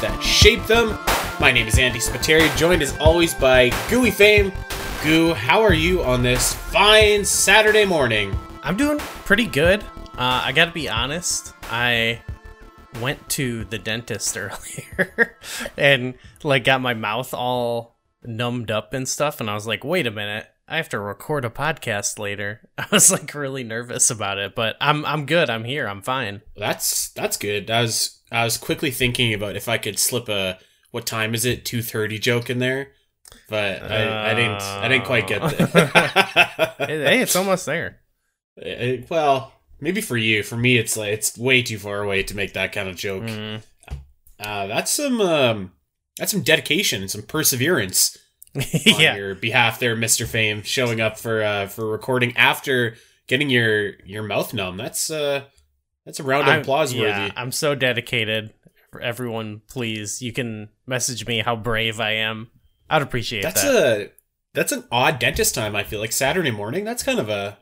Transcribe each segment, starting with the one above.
that shape them. My name is Andy Spiteri, joined as always by Gooey Fame. Goo, how are you on this fine Saturday morning? I'm doing pretty good. Uh, I gotta be honest. I went to the dentist earlier and like got my mouth all numbed up and stuff, and I was like, wait a minute. I have to record a podcast later. I was like really nervous about it, but I'm I'm good. I'm here. I'm fine. That's that's good. I was I was quickly thinking about if I could slip a what time is it two thirty joke in there, but I, I didn't I didn't quite get that. hey, it's almost there. It- well, maybe for you. For me, it's like it's way too far away to make that kind of joke. Mm. Uh, that's some um, that's some dedication, some perseverance on yeah. your behalf, there, Mister Fame, showing up for uh, for recording after getting your your mouth numb. That's uh, that's a round of applause yeah, worthy. I'm so dedicated. For everyone, please, you can message me how brave I am. I'd appreciate That's that. a that's an odd dentist time. I feel like Saturday morning. That's kind of a.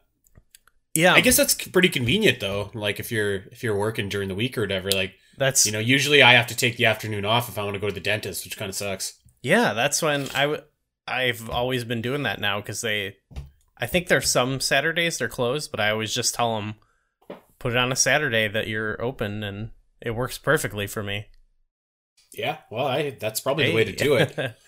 yeah, I guess that's pretty convenient though. Like if you're if you're working during the week or whatever. Like that's you know, usually I have to take the afternoon off if I want to go to the dentist, which kind of sucks. Yeah, that's when I w- I've always been doing that now because they, I think there's some Saturdays they're closed, but I always just tell them put it on a Saturday that you're open, and it works perfectly for me. Yeah, well, I that's probably the way to do it.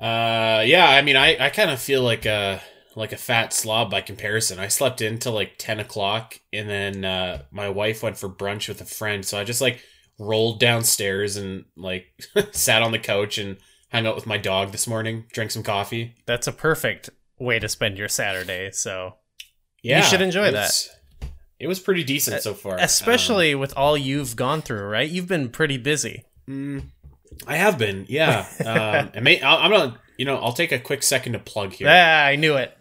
Uh, yeah, I mean, I, I kind of feel like a like a fat slob by comparison. I slept in till like ten o'clock, and then uh, my wife went for brunch with a friend, so I just like rolled downstairs and like sat on the couch and hung out with my dog this morning, drank some coffee. that's a perfect way to spend your Saturday. So, Yeah, you should enjoy that. It was pretty decent so far, especially with all you've gone through, right? You've been pretty busy. Um, mm, I have been, yeah. um, and may, I- I'm gonna, you know, I'll take a quick second to plug here. Ah, I knew it.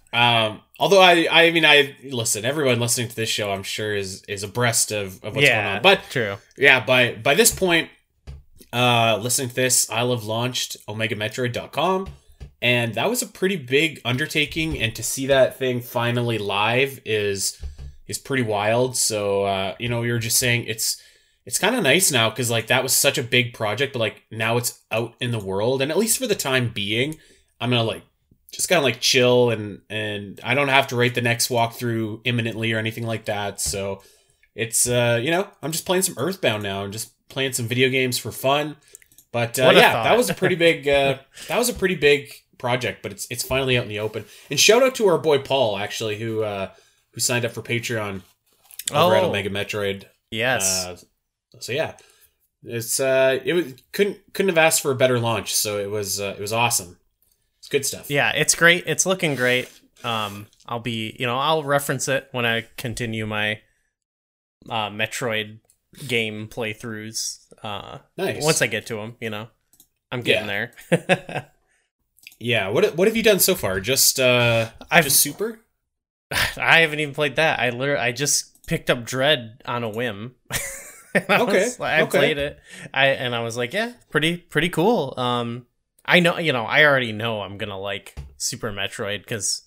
Um, although I, I mean, I listen. Everyone listening to this show, I'm sure, is is abreast of, of what's yeah, going on. But true. yeah, by by this point, uh, listening to this, I'll have launched OmegaMetroid.com, and that was a pretty big undertaking. And to see that thing finally live is is pretty wild. So uh, you know, we were just saying it's it's kind of nice now because like that was such a big project, but like now it's out in the world, and at least for the time being, I'm gonna like just kind of like chill and and I don't have to write the next walkthrough imminently or anything like that. So it's uh you know I'm just playing some Earthbound now and just playing some video games for fun. But uh, yeah, thought. that was a pretty big uh, that was a pretty big project, but it's it's finally out in the open. And shout out to our boy Paul actually who uh who signed up for Patreon over at Oh. Omega Metroid. Yes. Uh, so yeah, it's uh it was couldn't couldn't have asked for a better launch. So it was uh, it was awesome. It's good stuff. Yeah, it's great. It's looking great. Um, I'll be, you know, I'll reference it when I continue my uh, Metroid game playthroughs. Uh, Nice. once I get to them, you know, I'm getting there. Yeah, what what have you done so far? Just uh I've just super? I haven't even played that. I literally I just picked up Dread on a whim. I Okay, was I okay. played it. I and I was like, yeah, pretty pretty cool. Um, I know, you know, I already know I'm gonna like Super Metroid because,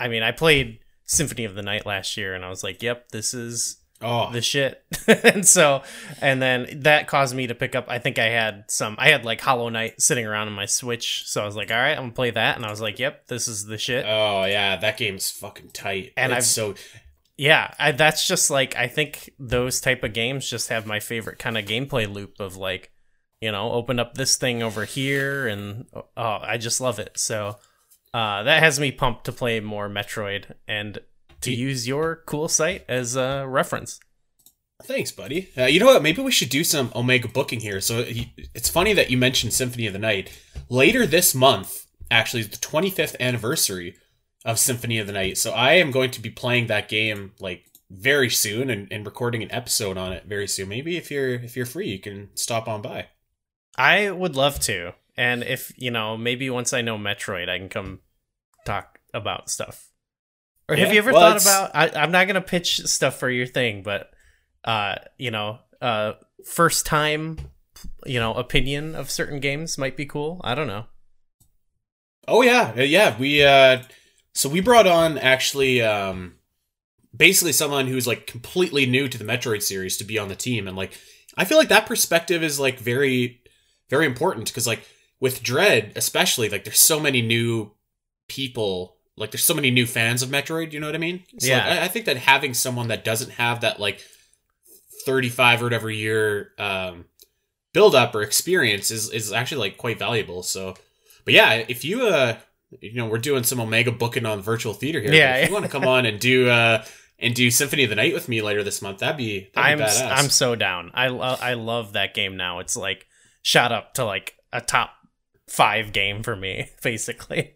I mean, I played Symphony of the Night last year, and I was like, yep, this is Oh, the shit. and so, and then that caused me to pick up. I think I had some. I had like Hollow Knight sitting around on my Switch, so I was like, all right, I'm gonna play that, and I was like, yep, this is the shit. oh yeah, that game's fucking tight. And I've- so yeah I, that's just like i think those type of games just have my favorite kind of gameplay loop of like you know open up this thing over here and oh i just love it so uh that has me pumped to play more metroid and to use your cool site as a reference thanks, buddy. Uh, you know what? Maybe we should do some Omega booking here. So it's funny that you mentioned Symphony of the Night. Later this month, actually, the 25th anniversary of Symphony of the Night. So I am going to be playing that game like very soon and, and recording an episode on it very soon. Maybe if you're if you're free, you can stop on by. i would love to and if you know maybe once i know metroid i can come talk about stuff or have Yeah, you ever well, thought about I, i'm not gonna pitch stuff for your thing but uh you know uh first time you know opinion of certain games might be cool? I don't know. Oh yeah, yeah. We uh, so we brought on actually um, basically someone who's like completely new to the Metroid series to be on the team, and like I feel like that perspective is like very very important because like with Dread especially like there's so many new people like there's so many new fans of Metroid. You know what I mean? So, Yeah. Like, I, I think that having someone that doesn't have that like 35 or whatever year um, build up or experience is is actually like quite valuable. So, but yeah, if you uh you know we're doing some Omega booking on virtual theater here. Yeah, if you want to come on and do uh and do Symphony of the Night with me later this month, that'd be that'd I'm badass. I'm so down. I lo- I love that game now. It's like shot up to like a top five game for me, basically.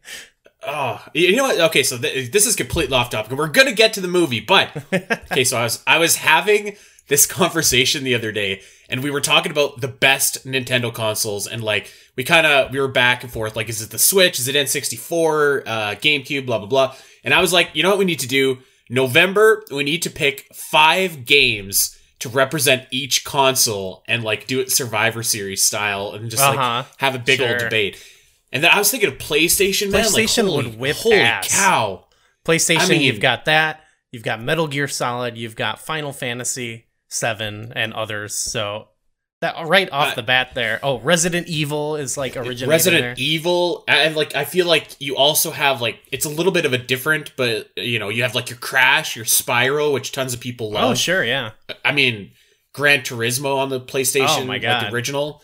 Oh, you know what? Okay, so th- this is completely off topic. and We're gonna get to the movie, but okay. So I was I was having this conversation the other day, and we were talking about the best Nintendo consoles, and like we kind of we were back and forth. Like, is it the Switch? Is it N64? Uh, GameCube? Blah blah blah. And I was like, you know what we need to do? November, we need to pick five games to represent each console and like do it Survivor Series style and just like Uh-huh. have a big old debate. And then I was thinking of PlayStation, man. like, PlayStation holy, would whip holy ass. cow. PlayStation, I mean- you've got that. You've got Metal Gear Solid. You've got Final Fantasy Seven and others. So that right off Uh, the bat there. Oh, Resident Evil is like original. Resident there. Evil, and like I feel like you also have like it's a little bit of a different, but you know you have like your Crash, your Spyro, which tons of people love. Oh, sure, yeah. I mean, Gran Turismo on the PlayStation, Oh, my like God. the original.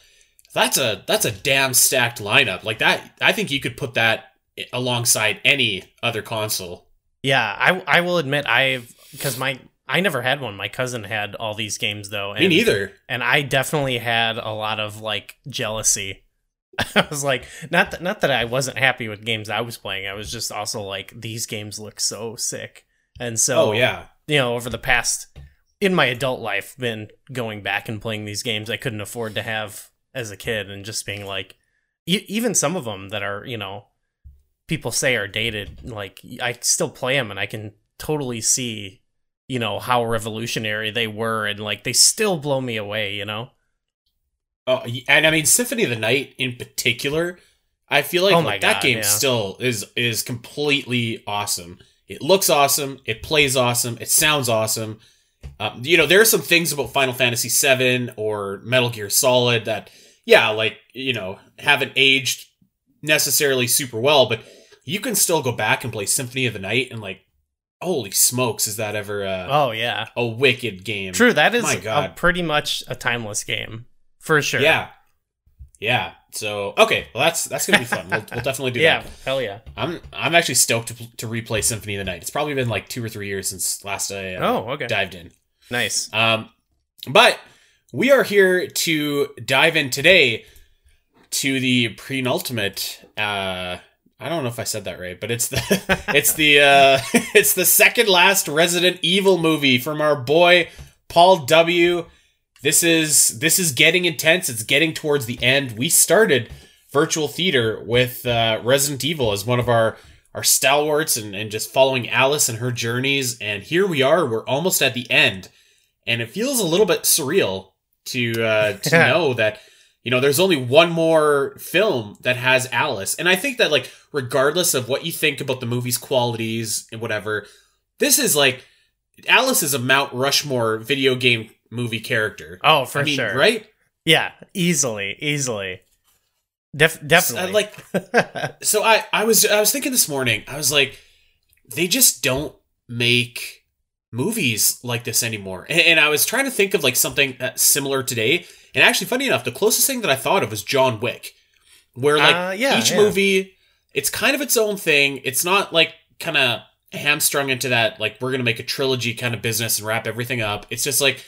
That's a that's a damn stacked lineup. Like that, I think you could put that alongside any other console. Yeah, I I will admit I've because my I never had one. My cousin had all these games though. Me and- neither. and I definitely had a lot of like jealousy. I was like, not that not that I wasn't happy with games I was playing. I was just also like, these games look so sick. And so, oh yeah, you know, over the past in my adult life, been going back and playing these games I couldn't afford to have as a kid, and just being like, e- even some of them that are you know, people say are dated. Like I still play them, and I can totally see, you know, how revolutionary they were, and like they still blow me away. You know. Oh, and I mean Symphony of the Night in particular, I feel like, Oh like, my that game yeah. still is is completely awesome. It looks awesome. It plays awesome. It sounds awesome. Um, you know, there are some things about Final Fantasy VII or Metal Gear Solid that, yeah, like you know, haven't aged necessarily super well, but you can still go back and play Symphony of the Night and like, holy smokes, is that ever a, Oh yeah. a wicked game? True, that is My a, God. pretty much a timeless game. For sure. Yeah, yeah. So okay, well that's that's gonna be fun. We'll, we'll definitely do Yeah, that. hell yeah. I'm I'm actually stoked to, to replay Symphony of the Night. It's probably been like two or three years since last I uh, Oh, okay. dived in. Nice. Um, but we are here to dive in today to the penultimate. Uh, I don't know if I said that right, but it's the it's the uh, it's the second last Resident Evil movie from our boy Paul W. This is this is getting intense. It's getting towards the end. We started virtual theater with uh, Resident Evil as one of our our stalwarts and, and just following Alice and her journeys. And here we are. We're almost at the end, and it feels a little bit surreal to uh, to know that you know there's only one more film that has Alice. And I think that like regardless of what you think about the movie's qualities and whatever, this is like Alice is a Mount Rushmore video game movie character. Oh, for I mean, sure. right? Yeah, easily, easily. Def- definitely. like so I I was I was thinking this morning. I was like they just don't make movies like this anymore. And, I was trying to think of like something uh, similar today. And actually funny enough, the closest thing that I thought of was John Wick. Where like Uh, yeah, each yeah. movie it's kind of its own thing. It's not like kind of hamstrung into that like we're going to make a trilogy kind of business and wrap everything up. It's just like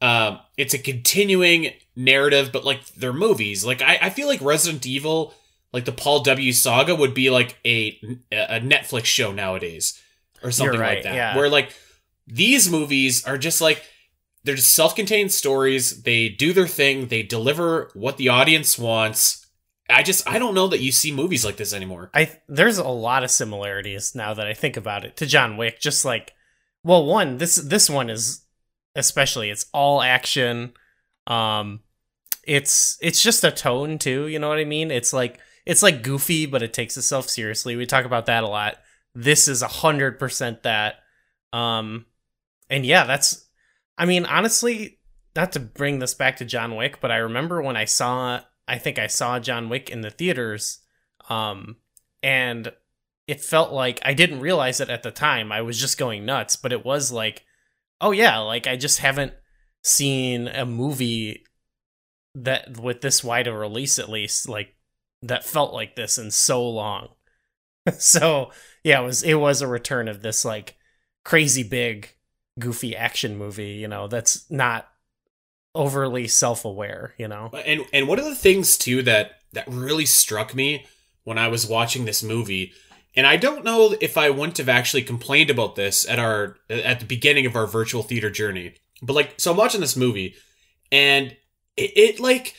um, it's a continuing narrative, but like they're movies. Like I, I feel like Resident Evil, like the Paul W saga, would be like a a Netflix show nowadays, or something right, like that. yeah. Where like these movies are just like they're just self-contained stories. They do their thing. They deliver what the audience wants. I just I don't know that you see movies like this anymore. I there's a lot of similarities now that I think about it to John Wick. Just like, well, one this this one is especially it's all action. Um, it's it's just a tone too. You know what I mean? It's like it's like goofy, but it takes itself seriously. We talk about that a lot. This is a hundred percent that. Um, and yeah, that's. I mean, honestly, not to bring this back to John Wick, but I remember when I saw. I think I saw John Wick in the theaters, um, and it felt like I didn't realize it at the time. I was just going nuts, but it was like, oh yeah, like I just haven't seen a movie that with this wide a release at least like that felt like this in so long. so yeah, it was it was a return of this like crazy big goofy action movie, you know, that's not overly self-aware, you know. And and one of the things too that that really struck me when I was watching this movie, and I don't know if I wouldn't have actually complained about this at our at the beginning of our virtual theater journey. But like so I'm watching this movie and it, it like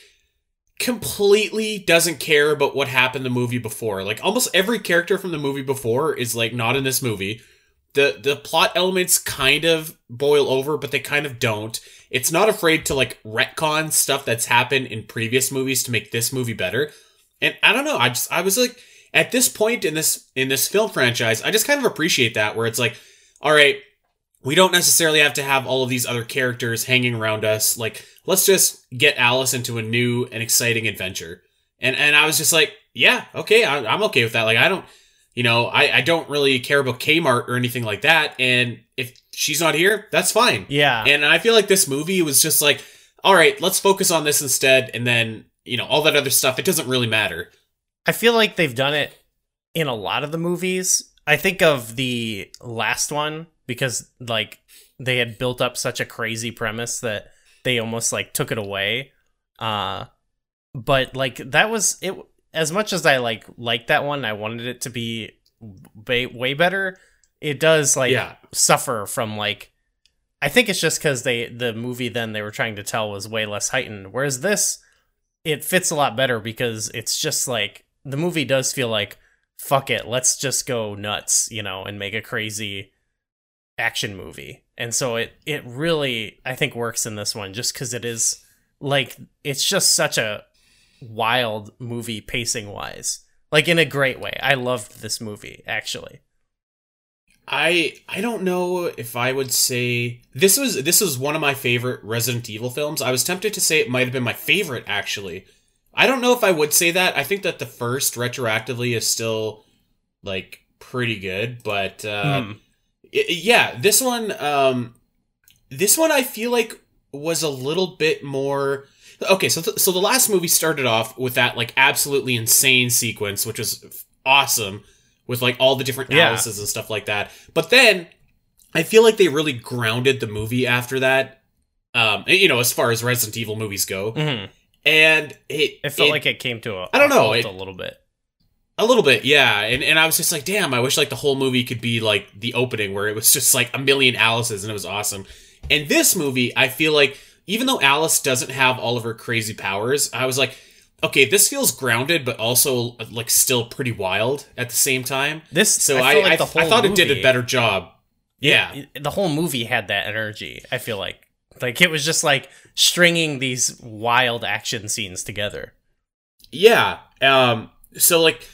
completely doesn't care about what happened the movie before. Like almost every character from the movie before is like not in this movie. The the plot elements kind of boil over, but they kind of don't. It's not afraid to like retcon stuff that's happened in previous movies to make this movie better. And I don't know, I just I was like at this point in this in this film franchise, I just kind of appreciate that where it's like, all right, we don't necessarily have to have all of these other characters hanging around us. Like, let's just get Alice into a new and exciting adventure. And and I was just like, yeah, okay, I, am okay with that. Like, I don't, you know, I, I don't really care about Kmart or anything like that. And if she's not here, that's fine. Yeah. And I feel like this movie was just like, all right, let's focus on this instead. And then, you know, all that other stuff, it doesn't really matter. I feel like they've done it in a lot of the movies. I think of the last one because like they had built up such a crazy premise that they almost like took it away. Uh but like that was it as much as I like like that one, I wanted it to be way, way better. It does like Yeah. suffer from like I think it's just cuz they the movie then they were trying to tell was way less heightened whereas this it fits a lot better because it's just like the movie does feel like fuck it, let's just go nuts, you know, and make a crazy action movie. And so it it really I think works in this one just cuz it is like it's just such a wild movie pacing wise. Like in a great way. I loved this movie actually. I I don't know if I would say this was this was one of my favorite Resident Evil films. I was tempted to say it might have been my favorite actually. I don't know if I would say that. I think that the first retroactively is still like pretty good, but uh Hmm. y- yeah, this one um this one I feel like was a little bit more Okay, so th- so the last movie started off with that like absolutely insane sequence which was awesome with like all the different Yeah. Alices and stuff like that. But then I feel like they really grounded the movie after that. Um, you know, as far as Resident Evil movies go, Mhm. and it It felt like it came to a I don't know, it- a little bit. a little bit, yeah. And and I was just like, damn, I wish like the whole movie could be like the opening where it was just like a million Alice's and it was awesome. And this movie, I feel like even though Alice doesn't have all of her crazy powers, I was like, okay, this feels grounded, but also like still pretty wild at the same time. This So I, I like I, I thought it did a better job. Yeah. the whole movie had that energy. I feel like like it was just like stringing these wild action scenes together. Yeah. Um. So like,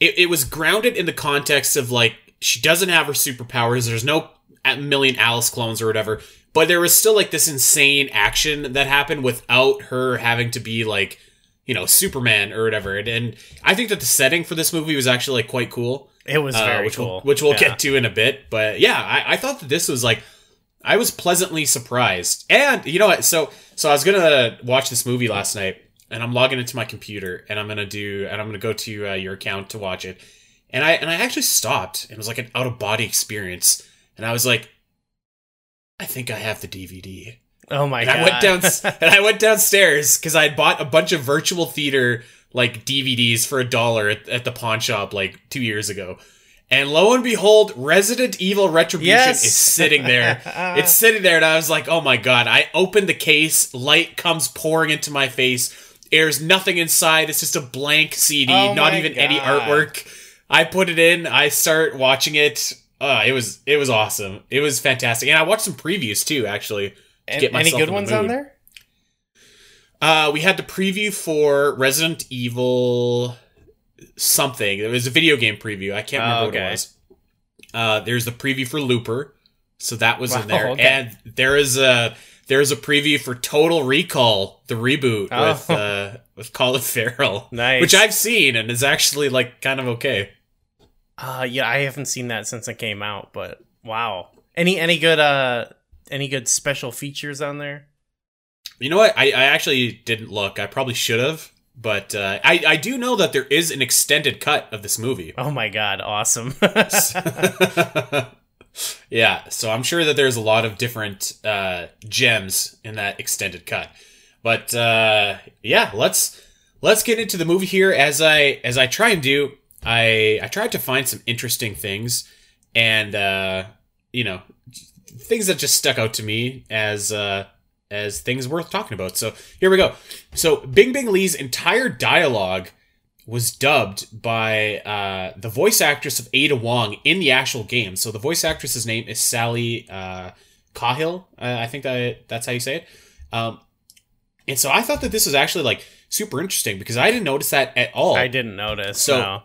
it, it was grounded in the context of like she doesn't have her superpowers. There's no a million Alice clones or whatever, but there was still like this insane action that happened without her having to be like, you know, Superman or whatever. And, and I think that the setting for this movie was actually like quite cool. It was uh, very which cool, We'll, which we'll Yeah. get to in a bit. But yeah, I, I thought that this was like, I was pleasantly surprised. And you know what? So so I was gonna watch this movie last night, and I'm logging into my computer, and I'm gonna do, and I'm gonna go to uh, your account to watch it. And I and I actually stopped. It was like an out of body experience, and I was like, I think I have the DVD. Oh my And god! I went down and I went downstairs because I had bought a bunch of virtual theater like DVDs for a dollar at, at the pawn shop like two years ago. And lo and behold, Resident Evil Retribution Yes! is sitting there. it's sitting there, and I was like, oh my god. I opened the case, light comes pouring into my face. There's nothing inside. It's just a blank CD, Oh not even any artwork. I put it in, I start watching it. Uh, it was it was awesome. It was fantastic. And I watched some previews too, actually. And- get any good ones on mood. there? Uh, we had the preview for Resident Evil something. It was a video game preview. I can't remember Oh, what it was. Uh, there's the preview for Looper. So that was in there, okay. and there is a there's a preview for Total Recall, the reboot Oh. with uh, with Colin Farrell, Nice. which I've seen and is actually like kind of okay. Uh yeah, I haven't seen that since it came out, but wow. Any any good uh any good special features on there? You know what? I, I actually didn't look. I probably should have, but uh, I I do know that there is an extended cut of this movie. Oh my god, awesome. yeah, so I'm sure that there's a lot of different uh, gems in that extended cut. But uh, yeah, let's let's get into the movie here. As I as I try and do, I I tried to find some interesting things, and uh, you know, things that just stuck out to me as uh, as things worth talking about. So here we go. So Bing Bing Lee's entire dialogue was dubbed by uh, the voice actress of Ada Wong in the actual game. So the voice actress's name is Sally uh, Cahill. Uh, I think that that's how you say it. Um, and so I thought that this was actually like super interesting because I didn't notice that at all. I didn't notice. So- no.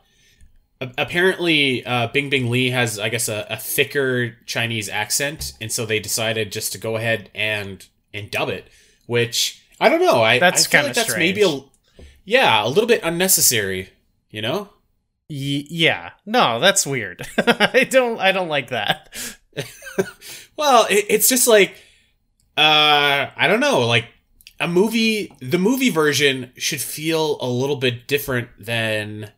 Apparently, uh, Bing Bing Lee has, I guess, a, a thicker Chinese accent, and so they decided just to go ahead and and dub it. Which I don't know. I That's I feel kinda like that's maybe a yeah a little bit unnecessary. You know. Y- yeah. No, that's weird. I don't I don't like that. Well, it, it's just like uh I don't know, like a movie the movie version should feel a little bit different than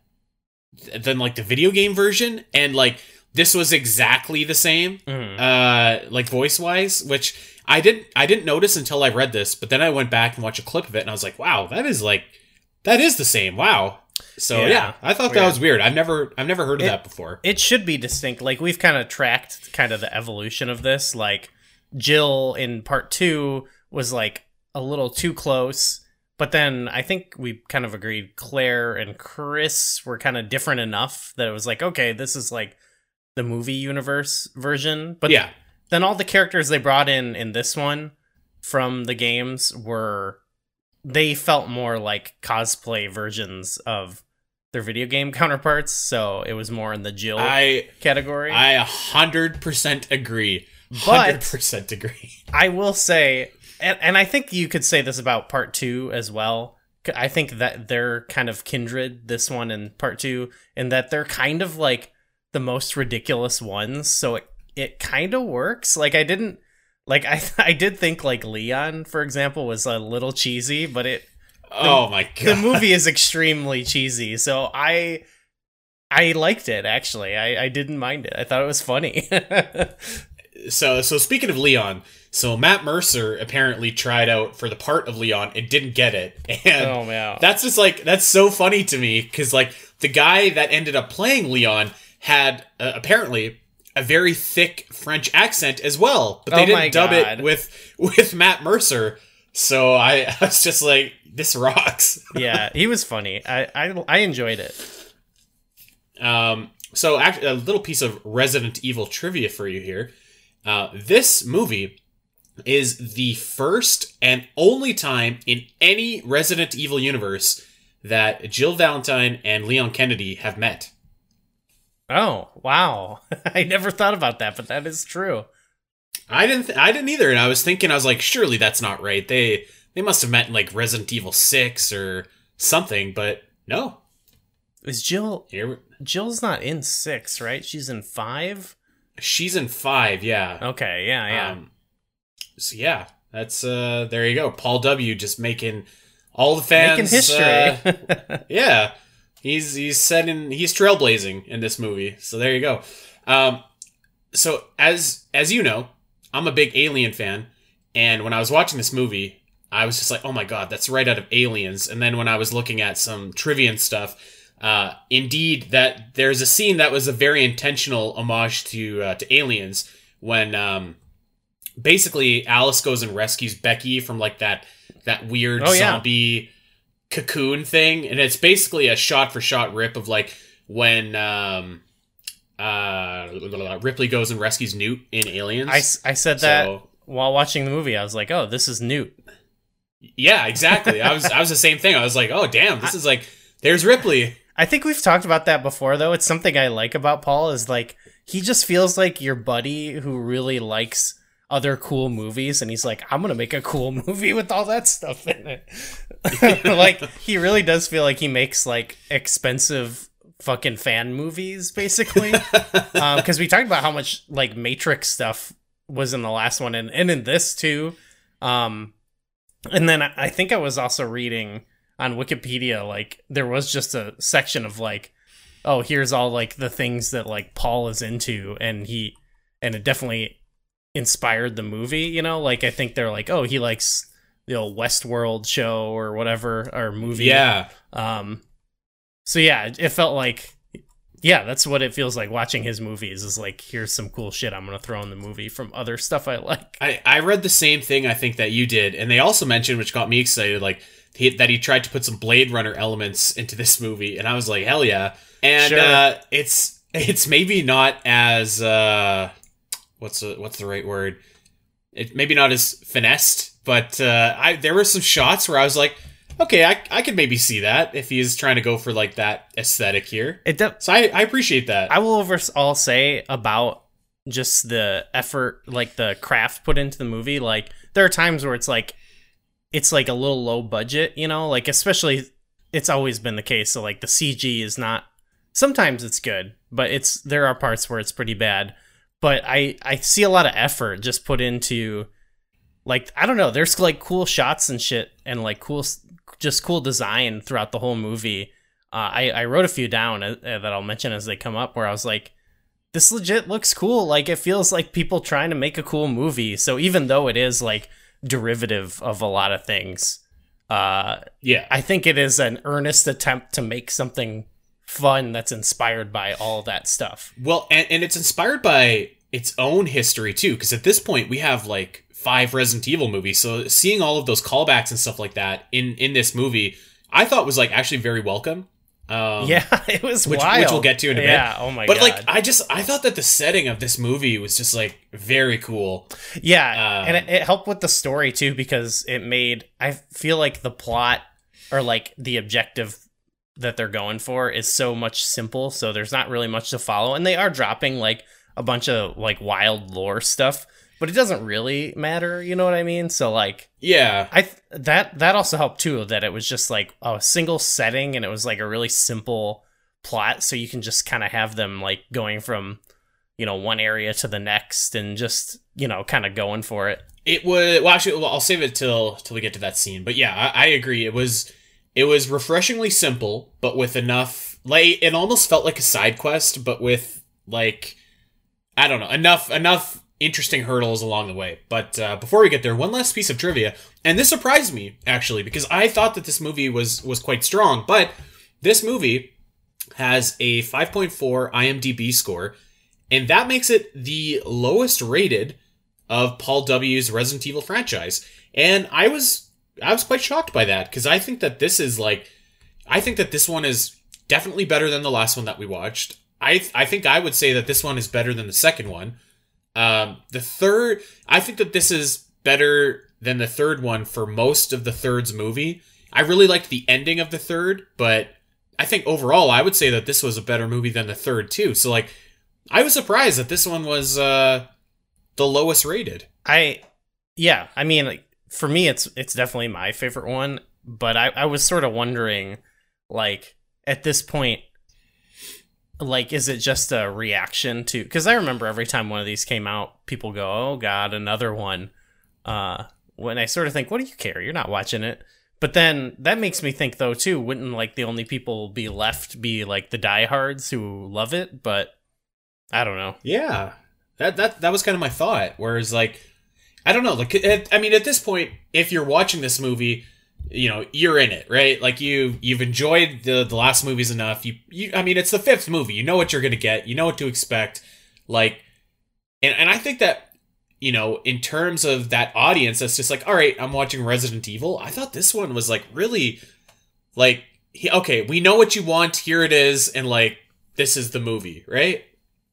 than like the video game version and like this was exactly the same Mhm. uh like voice wise which I didn't I didn't notice until I read this but then I went back and watched a clip of it and I was like wow that is like that is the same wow so Yeah, yeah, I thought that weird. was weird I've never I've never heard of It- that before It should be distinct. Like we've kind of tracked kind of the evolution of this. Like Jill in part two was like a little too close, but then I think we kind of agreed Claire and Chris were kind of different enough that it was like, okay, this is like the movie universe version. But yeah then all the characters they brought in in this one from the games were they felt more like cosplay versions of their video game counterparts so it was more in the jill I category I a hundred percent agree. Hundred percent agree. I will say and, and i think you could say this about part two as well. I think that they're kind of kindred this one and part two in that they're kind of like the most ridiculous ones. So it, it kind of works. Like i didn't like i i did think like leon for example was a little cheesy but it oh my god. the movie is extremely cheesy. So i i liked it actually. I i didn't mind it. I thought it was funny. So so speaking of Leon, so Matt Mercer apparently tried out for the part of Leon and didn't get it, and oh man that's just like that's so funny to me because like the guy that ended up playing Leon had uh, apparently a very thick French accent as well, but they Oh didn't dub God. it with with Matt Mercer. So I, I was just like, this rocks. yeah he was funny i i, I enjoyed it Um, so, actually a little piece of Resident Evil trivia for you here. Uh, this movie is the first and only time in any Resident Evil universe that Jill Valentine and Leon Kennedy have met. Oh, wow. I never thought about that, but that is true. I didn't. Th- I didn't either, and I was thinking, I was like, surely that's not right. They they must have met in like Resident Evil Six or something, but no. Is Jill Here, Jill's not in 6, right? She's in 5? she's in five. Yeah. Okay, yeah, yeah. Um, so yeah, that's uh there you go. Paul W just making all the fans Making history. uh, yeah. He's he's setting he's trailblazing in this movie. So there you go. Um so as as you know, I'm a big Alien fan and when I was watching this movie, I was just like, "Oh my god, that's right out of Aliens." And then when I was looking at some trivia and stuff, uh, indeed, that there's a scene that was a very intentional homage to uh, to Aliens when um, basically Alice goes and rescues Becky from like that that weird Oh, yeah. zombie cocoon thing, and it's basically a shot for shot rip of like when um, uh, Ripley goes and rescues Newt in Aliens. I said that So- while watching the movie. I was like, oh, this is Newt. Yeah, exactly. I was I was the same thing. I was like, oh damn, this is like there's Ripley. I think we've talked about that before, though. It's something I like about Paul is like he just feels like your buddy who really likes other cool movies and he's like i'm gonna make a cool movie with all that stuff in it. Like he really does feel like he makes like expensive fucking fan movies basically. Because um, we talked about how much like matrix stuff was in the last one and, and in this too. Um and then I, I think i was also reading on wikipedia like there was just a section of like oh here's all like the things that like paul is into and he and it definitely inspired the movie you know like i think they're like oh he likes the old westworld show or whatever or movie Yeah. um so yeah it felt like yeah that's what it feels like watching his movies is like here's some cool shit i'm gonna throw in the movie from other stuff i like I, I read the same thing I think that you did, and they also mentioned, which got me excited, like he, that he tried to put some Blade Runner elements into this movie, and I was like, hell yeah! And Sure. uh, it's it's maybe not as uh, what's the, what's the right word? It maybe not as finessed, but uh, I there were some shots where I was like, okay, I I could maybe see that if he's trying to go for like that aesthetic here. it de- So I, I appreciate that. I will overall say about just the effort, like the craft put into the movie. Like there are times where it's like, it's like a little low budget, you know, like especially it's always been the case. So like the CG is not. Sometimes it's good, but it's there are parts where it's pretty bad. But I I see a lot of effort just put into, like I don't know. There's like cool shots and shit, and like cool, just cool design throughout the whole movie. Uh, I I wrote a few down uh, that I'll mention as they come up. Where I was like, this legit looks cool. Like it feels like people trying to make a cool movie. So even though it is like derivative of a lot of things, uh, yeah, I think it is an earnest attempt to make something fun that's inspired by all that stuff. Well, and, and it's inspired by its own history too, because at this point we have like five Resident Evil movies. So seeing all of those callbacks and stuff like that in in this movie, I thought was like actually very welcome. Um, yeah, it was which, wild. which we'll get to in a bit. Yeah. Oh my but god. like I just I thought that the setting of this movie was just like very cool. Yeah, Um, and it, it helped with the story too because it made I feel like the plot or like the objective that they're going for is so much simple, so there's not really much to follow, and they are dropping like a bunch of like wild lore stuff, but it doesn't really matter. You know what I mean? So like Yeah, I th- that that also helped too that it was just like a single setting and it was like a really simple plot, so you can just kind of have them like going from you know one area to the next and just you know kind of going for it. it was. Well, actually, well, I'll save it till till we get to that scene. But yeah, I, I agree. It was it was refreshingly simple, but with enough like it almost felt like a side quest, but with like I don't know enough enough interesting hurdles along the way. But uh, before we get there, one last piece of trivia, and this surprised me actually because I thought that this movie was was quite strong, but this movie has a 5.4 IMDb score, and that makes it the lowest rated of Paul W.'s Resident Evil franchise. And I was I was quite shocked by that because I think that this is like I think that this one is definitely better than the last one that we watched. I I think I would say that this one is better than the second one. Um, the third, I think that this is better than the third one for most of the third's movie. I really liked the ending of the third, but I think overall I would say that this was a better movie than the third too. So like I was surprised that this one was uh the lowest rated. I yeah, I mean like, for me it's it's definitely my favorite one, but I I was sort of wondering like at this point like is it just a reaction to cuz I remember every time one of these came out people go, "Oh god, another one." Uh when I sort of think, "What do you care? You're not watching it." But then that makes me think though too, wouldn't like the only people be left be like the diehards who love it, but I don't know. Yeah, that that that was kind of my thought. Whereas, like, I don't know. Like, I mean, at this point, if you're watching this movie, you know, you're in it, right? Like, you you've enjoyed the the last movies enough. You you, I mean, it's the fifth movie. You know what you're gonna get. You know what to expect. Like, and and I think that you know, in terms of that audience, that's just like, all right, I'm watching Resident Evil. I thought this one was like really, like, he- okay, we know what you want. Here it is, and like, this is the movie, right?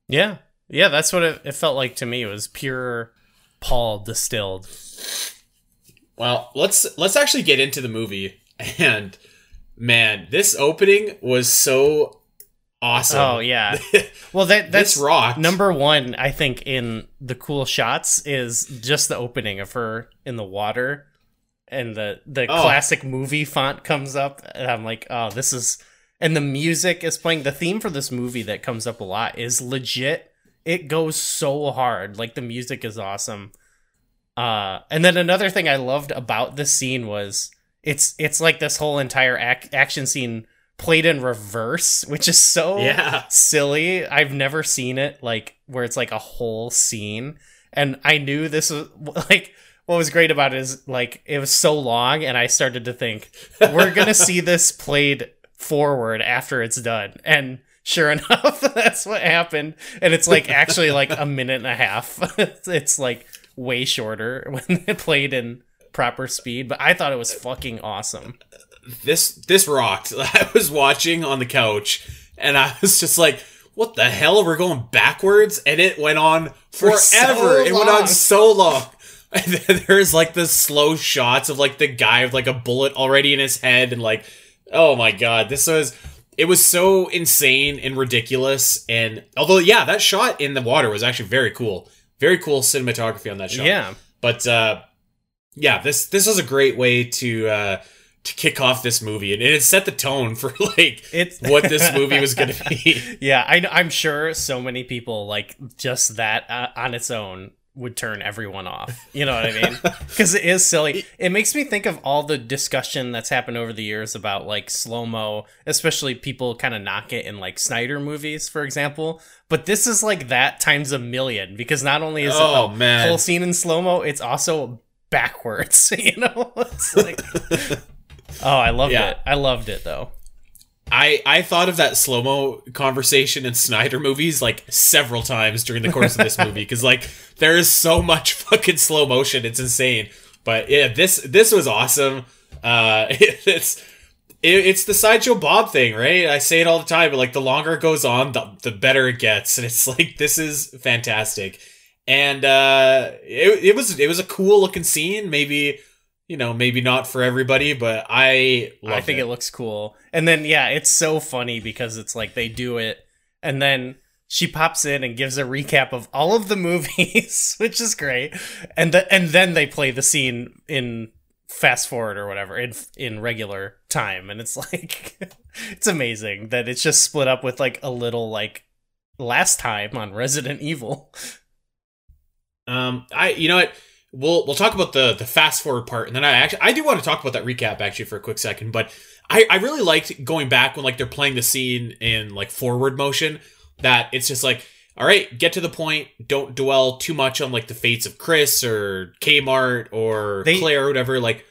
Yeah. Yeah, that's what it, it felt like to me. It was pure Paul distilled. Well, let's let's actually get into the movie. And man, this opening was so awesome. Oh yeah. Well, that that's rocked. number one. I think in the cool shots is just the opening of her in the water, and the the Oh. classic movie font comes up, and I'm like, oh, this is. And the music is playing. The theme for this movie that comes up a lot is legit. It goes so hard. Like the music is awesome. Uh, and then another thing I loved about this scene was it's it's like this whole entire ac- action scene played in reverse, which is so Yeah. silly. I've never seen it like where it's like a whole scene. And I knew this was like what was great about it is like it was so long and I started to think we're going to see this played forward after it's done. And sure enough, that's what happened. And it's like actually like a minute and a half. it's like way shorter when it played in proper speed, but I thought it was fucking awesome. this this rocked. I was watching on the couch and I was just like, "What the hell? We're going backwards?" And it went on For forever. so it went on so long. There's like the slow shots of like the guy with like a bullet already in his head and like, oh my god, this was it was so insane and ridiculous. And although yeah, that shot in the water was actually very cool. Very cool cinematography on that shot. Yeah. But uh, yeah, this this was a great way to uh, to kick off this movie, and it set the tone for like It's what this movie was going to be. yeah, I, I'm sure so many people like just that uh, on its own would turn everyone off. You know what I mean? Because it is silly. It makes me think of all the discussion that's happened over the years about like slow mo, especially people kind of knock it in like Snyder movies, for example. But this is like that times a million because not only is Oh, it the man. whole scene in slow mo, it's also backwards. You know, it's like. Oh, I loved Yeah. it. I loved it though. I I thought of that slow mo conversation in Snyder movies like several times during the course of this movie because like there is so much fucking slow motion, it's insane. But yeah, this this was awesome. Uh, it's it, it's the sideshow Bob thing, right? I say it all the time, but like the longer it goes on, the the better it gets, and it's like this is fantastic. And uh, it it was it was a cool looking scene. Maybe you know maybe not for everybody, but I I think it. looks cool. And then yeah, it's so funny because it's like they do it and then she pops in and gives a recap of all of the movies, which is great. And the, and then they play the scene in fast forward or whatever in in regular time and it's like it's amazing that it's just split up with like a little like last time on Resident Evil. Um, I you know what we'll we'll talk about the the fast forward part, and then I actually I do want to talk about that recap actually for a quick second, but I I really liked going back when like they're playing the scene in like forward motion that it's just like all right, get to the point. Don't dwell too much on like the fates of Chris or Kmart or They- Claire or whatever. Like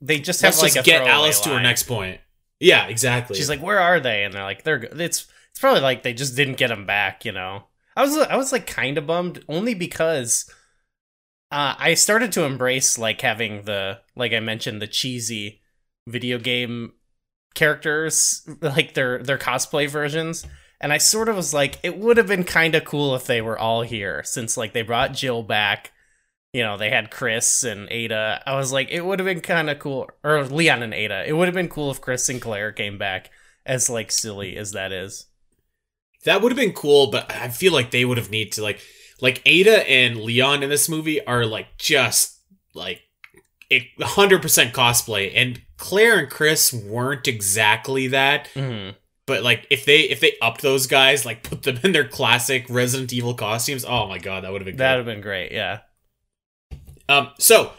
They just have like just a get Alice to her next point. Yeah, exactly. She's like, "Where are they?" And they're like, "They're it's it's probably like they just didn't get them back." You know, I was I was like kind of bummed only because uh, I started to embrace like having the like I mentioned the cheesy video game characters like their their cosplay versions. And I sort of was like, it would have been kind of cool if they were all here, since like they brought Jill back. You know, they had Chris and Ada. I was like, it would have been kind of cool, or Leon and Ada. It would have been cool if Chris and Claire came back, as like silly as that is. That would have been cool, but I feel like they would have need to like like Ada and Leon in this movie are like just like hundred percent cosplay, and Claire and Chris weren't exactly that. Mhm. But like if they if they upped those guys, like put them in their classic Resident Evil costumes, oh my god, that would have been That would have been great. Yeah. Um, so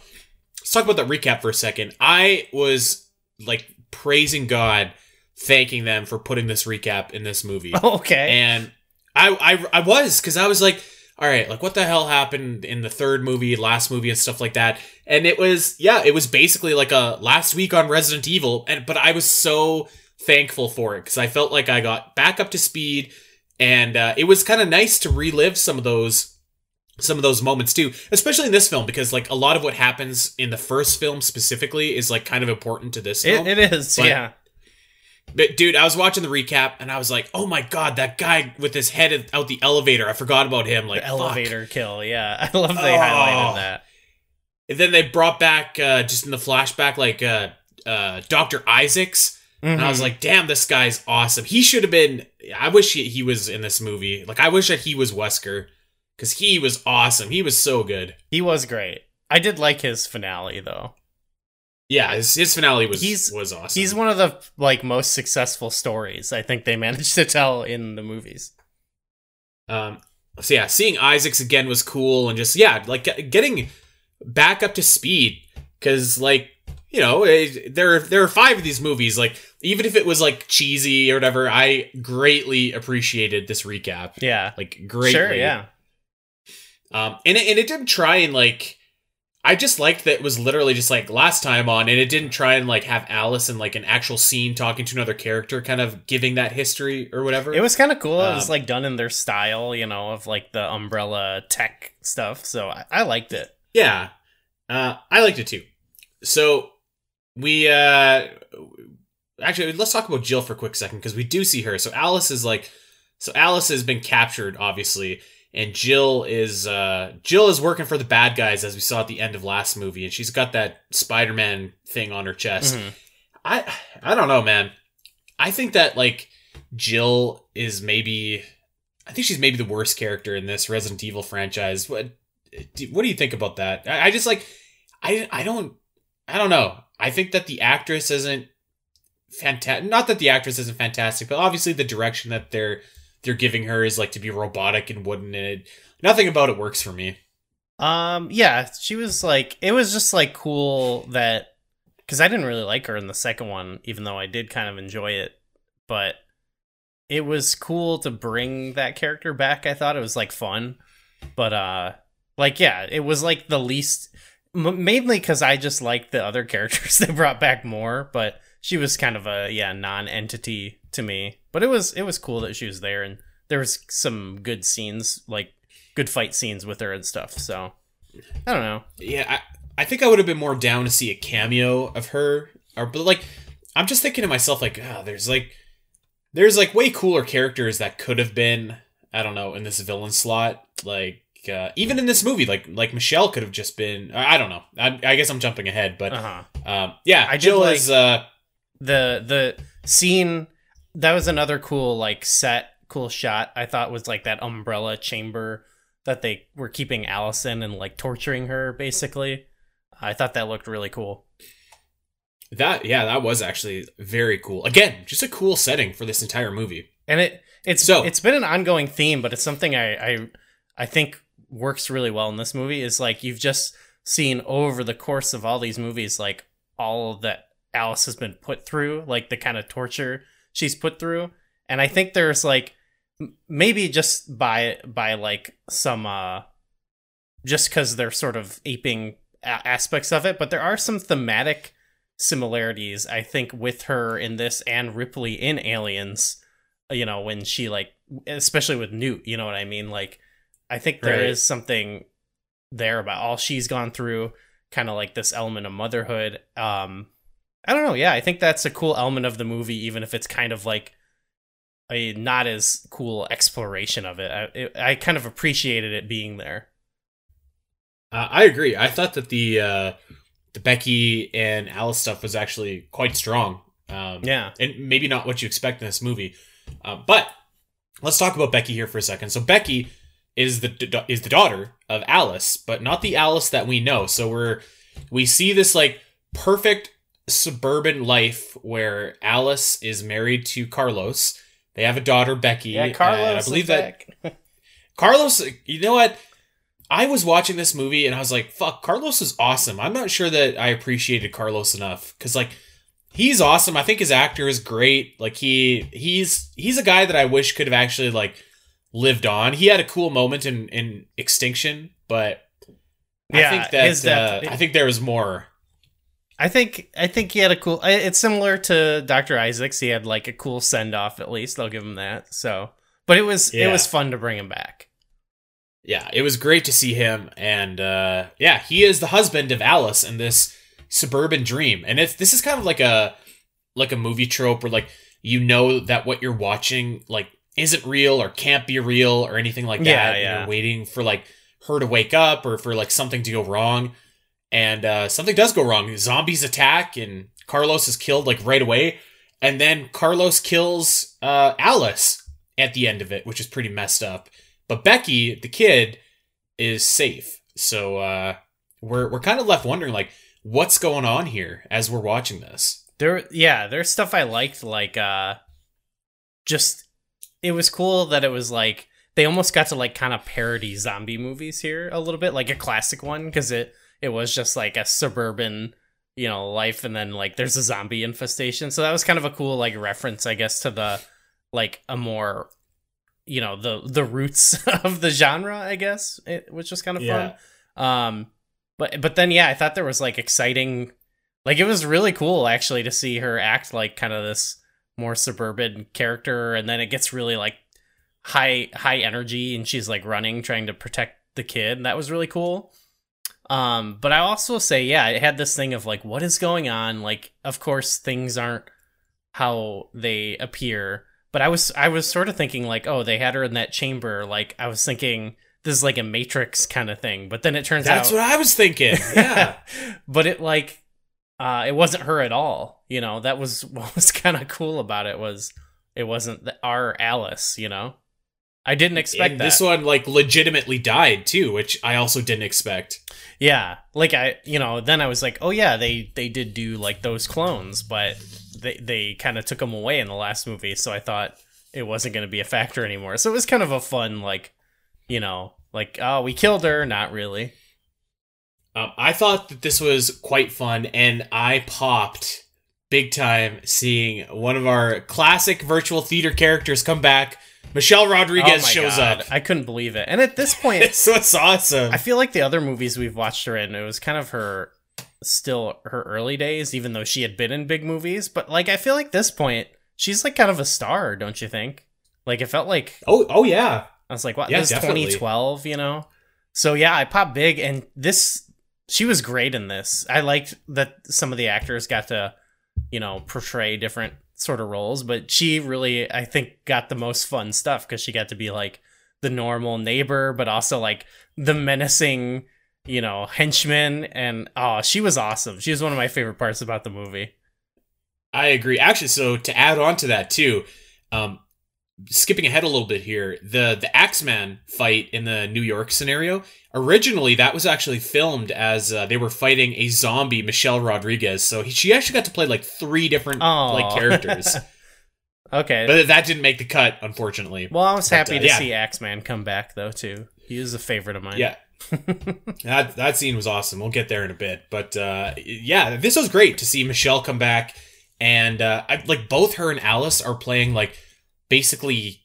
let's talk about that recap for a second. I was like praising God, thanking them for putting this recap in this movie. Okay. and I I, I was because I was like, all right, like what the hell happened in the third movie, last movie, and stuff like that. And it was yeah, it was basically like a last week on Resident Evil, and but I was so thankful for it because I felt like I got back up to speed, and uh, it was kind of nice to relive some of those some of those moments too especially in this film because like a lot of what happens in the first film specifically is like kind of important to this film it, it is. But- yeah. But dude, I was watching the recap and I was like, "Oh my god, that guy with his head out the elevator! I forgot about him." Like The fuck. elevator kill. Yeah. I love they Oh. highlighted that. And then they brought back uh, just in the flashback, like uh, uh, Doctor Isaacs, And I was Mhm. like, damn, this guy's awesome. He should have been. I wish he, he was in this movie. Like, I wish that he was Wesker because he was awesome. He was so good. he was great. I did like his finale though. Yeah, his, his finale was He's- was awesome. He's one of the like most successful stories I think they managed to tell in the movies. Um, so yeah, seeing Isaacs again was cool, and just yeah, like getting back up to speed because like you know eh, there there are five of these movies. Like even if it was like cheesy or whatever, I greatly appreciated this recap. Yeah. Like greatly, Sure, yeah. Um, and it, and it didn't try and like. I just liked that it was literally just like last time on, and it didn't try and like have Alice in like an actual scene talking to another character, kind of giving that history or whatever. It was kind of cool. it was Um, like done in their style, you know, of like the umbrella tech stuff. So I, I liked it. Yeah. Uh, I liked it too. So we uh actually let's talk about Jill for a quick second because we do see her. So Alice is like so Alice has been captured, obviously, and Jill is uh Jill is working for the bad guys as we saw at the end of last movie, and she's got that Spider-Man thing on her chest. Mhm. I I don't know, man. I think that like Jill is maybe I think she's maybe the worst character in this Resident Evil franchise. What do- what do you think about that? I, I just like I I don't I don't know. I think that the actress isn't fantastic. Not that the actress isn't fantastic, but obviously the direction that they're they're giving her is like to be robotic and wooden, and it, nothing about it works for me. Um, yeah, she was like, it was just like cool that because I didn't really like her in the second one, even though I did kind of enjoy it. But it was cool to bring that character back. I thought it was like fun, but uh, like yeah, it was like the least mainly because I just liked the other characters they brought back more. But she was kind of a yeah non-entity to me. But it was it was cool that she was there and there was some good scenes like good fight scenes with her and stuff. So I don't know. Yeah, I, I think I would have been more down to see a cameo of her, or but like I'm just thinking to myself like, oh, there's like there's like way cooler characters that could have been I don't know in this villain slot, like uh, even in this movie, like like Michelle could have just been I, don't know. I, I guess I'm jumping ahead, but Uh huh. um, yeah, I Jill like- is uh, The the scene that was another cool like set cool shot. I thought was like that umbrella chamber that they were keeping Allison and like torturing her basically. I thought that looked really cool. that yeah that was actually very cool. Again, just a cool setting for this entire movie. and it it's So- it's been an ongoing theme but it's something I, I i think works really well in this movie is like you've just seen over the course of all these movies like all that alice has been put through like the kind of torture she's put through and i think there's like maybe just by by like some uh just because they're sort of aping a- aspects of it but there are some thematic similarities i think with her in this and ripley in aliens you know when she like especially with newt you know what i mean like i think there is Right. something there about all she's gone through kind of like this element of motherhood um i don't know yeah i think that's a cool element of the movie even if it's kind of like a not as cool exploration of it i, it, I kind of appreciated it being there Uh, I agree. I thought that the uh, the Becky and Alice stuff was actually quite strong. Um, yeah and maybe not what you expect in this movie. Uh, but let's talk about Becky here for a second. So Becky is the is the daughter of Alice, but not the Alice that we know. So we're we see this like perfect suburban life where Alice is married to Carlos. They have a daughter, Becky. yeah and carlos I believe is that. Carlos, you know what? I was watching this movie and I was like, fuck, Carlos is awesome. I'm not sure that I appreciated Carlos enough cuz like he's awesome. I think his actor is great. Like he he's he's a guy that I wish could have actually like lived on. He had a cool moment in in Extinction, but I Yeah, think that death- uh, I think there was more. I think I think he had a cool. It's similar to Doctor Isaacs. He had like a cool send off. At least I'll give him that. So, but it was it was fun to bring him back. Yeah, it was great to see him and uh yeah, he is the husband of Alice in this suburban dream. And it's this is kind of like a like a movie trope where like you know that what you're watching like isn't real or can't be real or anything like that. Yeah, yeah. You're waiting for like her to wake up or for like something to go wrong. And uh something does go wrong. Zombies attack and Carlos is killed like right away. and then Carlos kills uh, Alice at the end of it, which is pretty messed up. But Becky, the kid, is safe. So uh, we're we're kind of left wondering like what's going on here as we're watching this. There, yeah, there's stuff I liked, like uh, just it was cool that it was like they almost got to like kind of parody zombie movies here a little bit, like a classic one because it it was just like a suburban you know life and then like there's a zombie infestation. So that was kind of a cool like reference i guess to the like a more you know the the roots of the genre i guess it, which was kind of Yeah. fun um but but then yeah i thought there was like exciting like it was really cool actually to see her act like kind of this more suburban character and then it gets really like high high energy and she's like running trying to protect the kid and that was really cool um but i also say yeah it had this thing of like what is going on? Like of course things aren't how they appear. But i was i was sort of thinking like oh they had her in that chamber. Like i was thinking this is like a matrix kind of thing. But then it turns That's out that's what I was thinking. Yeah. but it like uh it wasn't her at all. You know that was what was kind of cool about it was it wasn't the, our alice you know i didn't expect and that this one like legitimately died too, which I also didn't expect. yeah like i you know then i was like oh yeah they they did do like those clones but they they kind of took them away in the last movie so i thought it wasn't going to be a factor anymore so it was kind of a fun like you know like oh we killed her not really Um, I thought that this was quite fun, and I popped big time seeing one of our classic virtual theater characters come back. Michelle Rodriguez oh shows God, up. i couldn't believe it and at this point It's what's awesome. I feel like the other movies we've watched her in, it was kind of her still her early days, even though she had been in big movies. But like I feel like this point, she's like kind of a star, don't you think? Like it felt like oh, oh yeah. I was like, what? Yeah, this is 2012, you know? So yeah, I popped big, and this she was great in this. I liked that some of the actors got to, you know, portray different sort of roles, but she really, I think, got the most fun stuff because she got to be like the normal neighbor, but also like the menacing, you know, henchman. And oh, she was awesome. She was one of my favorite parts about the movie. I agree. Actually, so to add on to that too, um, skipping ahead a little bit here, the the Axeman fight in the New York scenario. Originally, that was actually filmed as uh, they were fighting a zombie Michelle Rodriguez. So he, she actually got to play like three different Oh, like characters, okay. but that didn't make the cut, unfortunately. well, I was but, happy uh, to yeah. see Axeman come back though too. He is a favorite of mine. Yeah. that that scene was awesome. We'll get there in a bit, but uh, yeah, this was great to see Michelle come back, and uh, I, like both her and Alice are playing like basically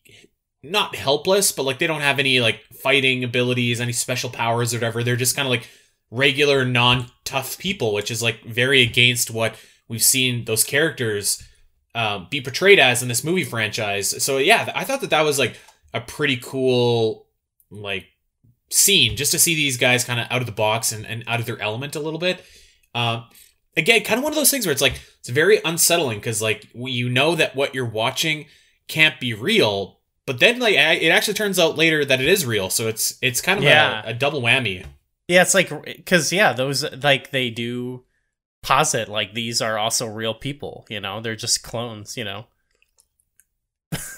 not helpless, but like they don't have any like fighting abilities, any special powers or whatever. They're just kind of like regular non-tough people, which is like very against what we've seen those characters um, be portrayed as in this movie franchise. So yeah, I thought that that was like a pretty cool like scene just to see these guys kind of out of the box and, and out of their element a little bit. Um, again, kind of one of those things where it's like it's very unsettling because like you know that what you're watching can't be real, but then like it actually turns out later that it is real. So it's it's kind of Yeah. a, a double whammy. Yeah, it's like because yeah, those like they do posit like these are also real people. You know, they're just clones. You know,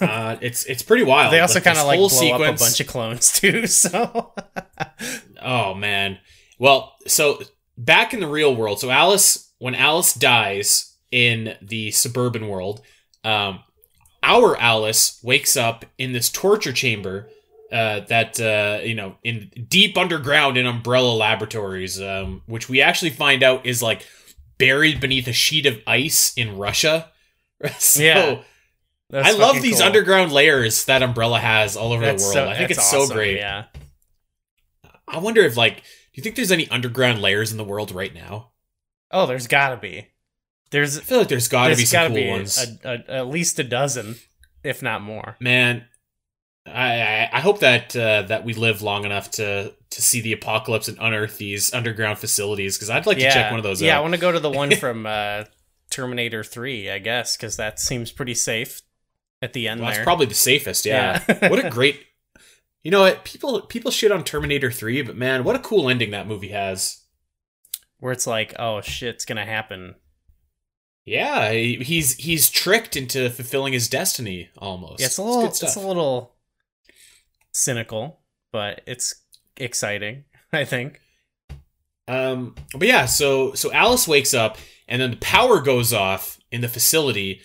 Uh, it's it's pretty wild. they also kind of like blow up a bunch of clones too. So Oh man. Well, so back in the real world, so Alice, when Alice dies in the suburban world, um, our Alice wakes up in this torture chamber uh, that uh, you know in deep underground in Umbrella Laboratories, um, which we actually find out is like buried beneath a sheet of ice in Russia. so, Yeah. that's I love these cool. underground layers that Umbrella has all over That's the world. so- I think it's so great. Yeah. I wonder if like, do you think there's any underground layers in the world right now? Oh, there's gotta be. There's I feel like there's got to be some cool be ones. a, a, at least a dozen, if not more. Man, I, I I hope that uh, that we live long enough to to see the apocalypse and unearth these underground facilities because I'd like yeah. to check one of those Yeah, I want to go to the one from uh, Terminator Three, I guess, because that seems pretty safe at the end Well, there. that's probably the safest. Yeah. Yeah. what a great. You know what? People people shit on Terminator Three, but man, what a cool ending that movie has. where it's like, oh shit's gonna happen. Yeah, he's he's tricked into fulfilling his destiny almost. Yeah, it's a little good it's, a little cynical, but it's exciting, I think. Um, but yeah, so so Alice wakes up, and then the power goes off in the facility,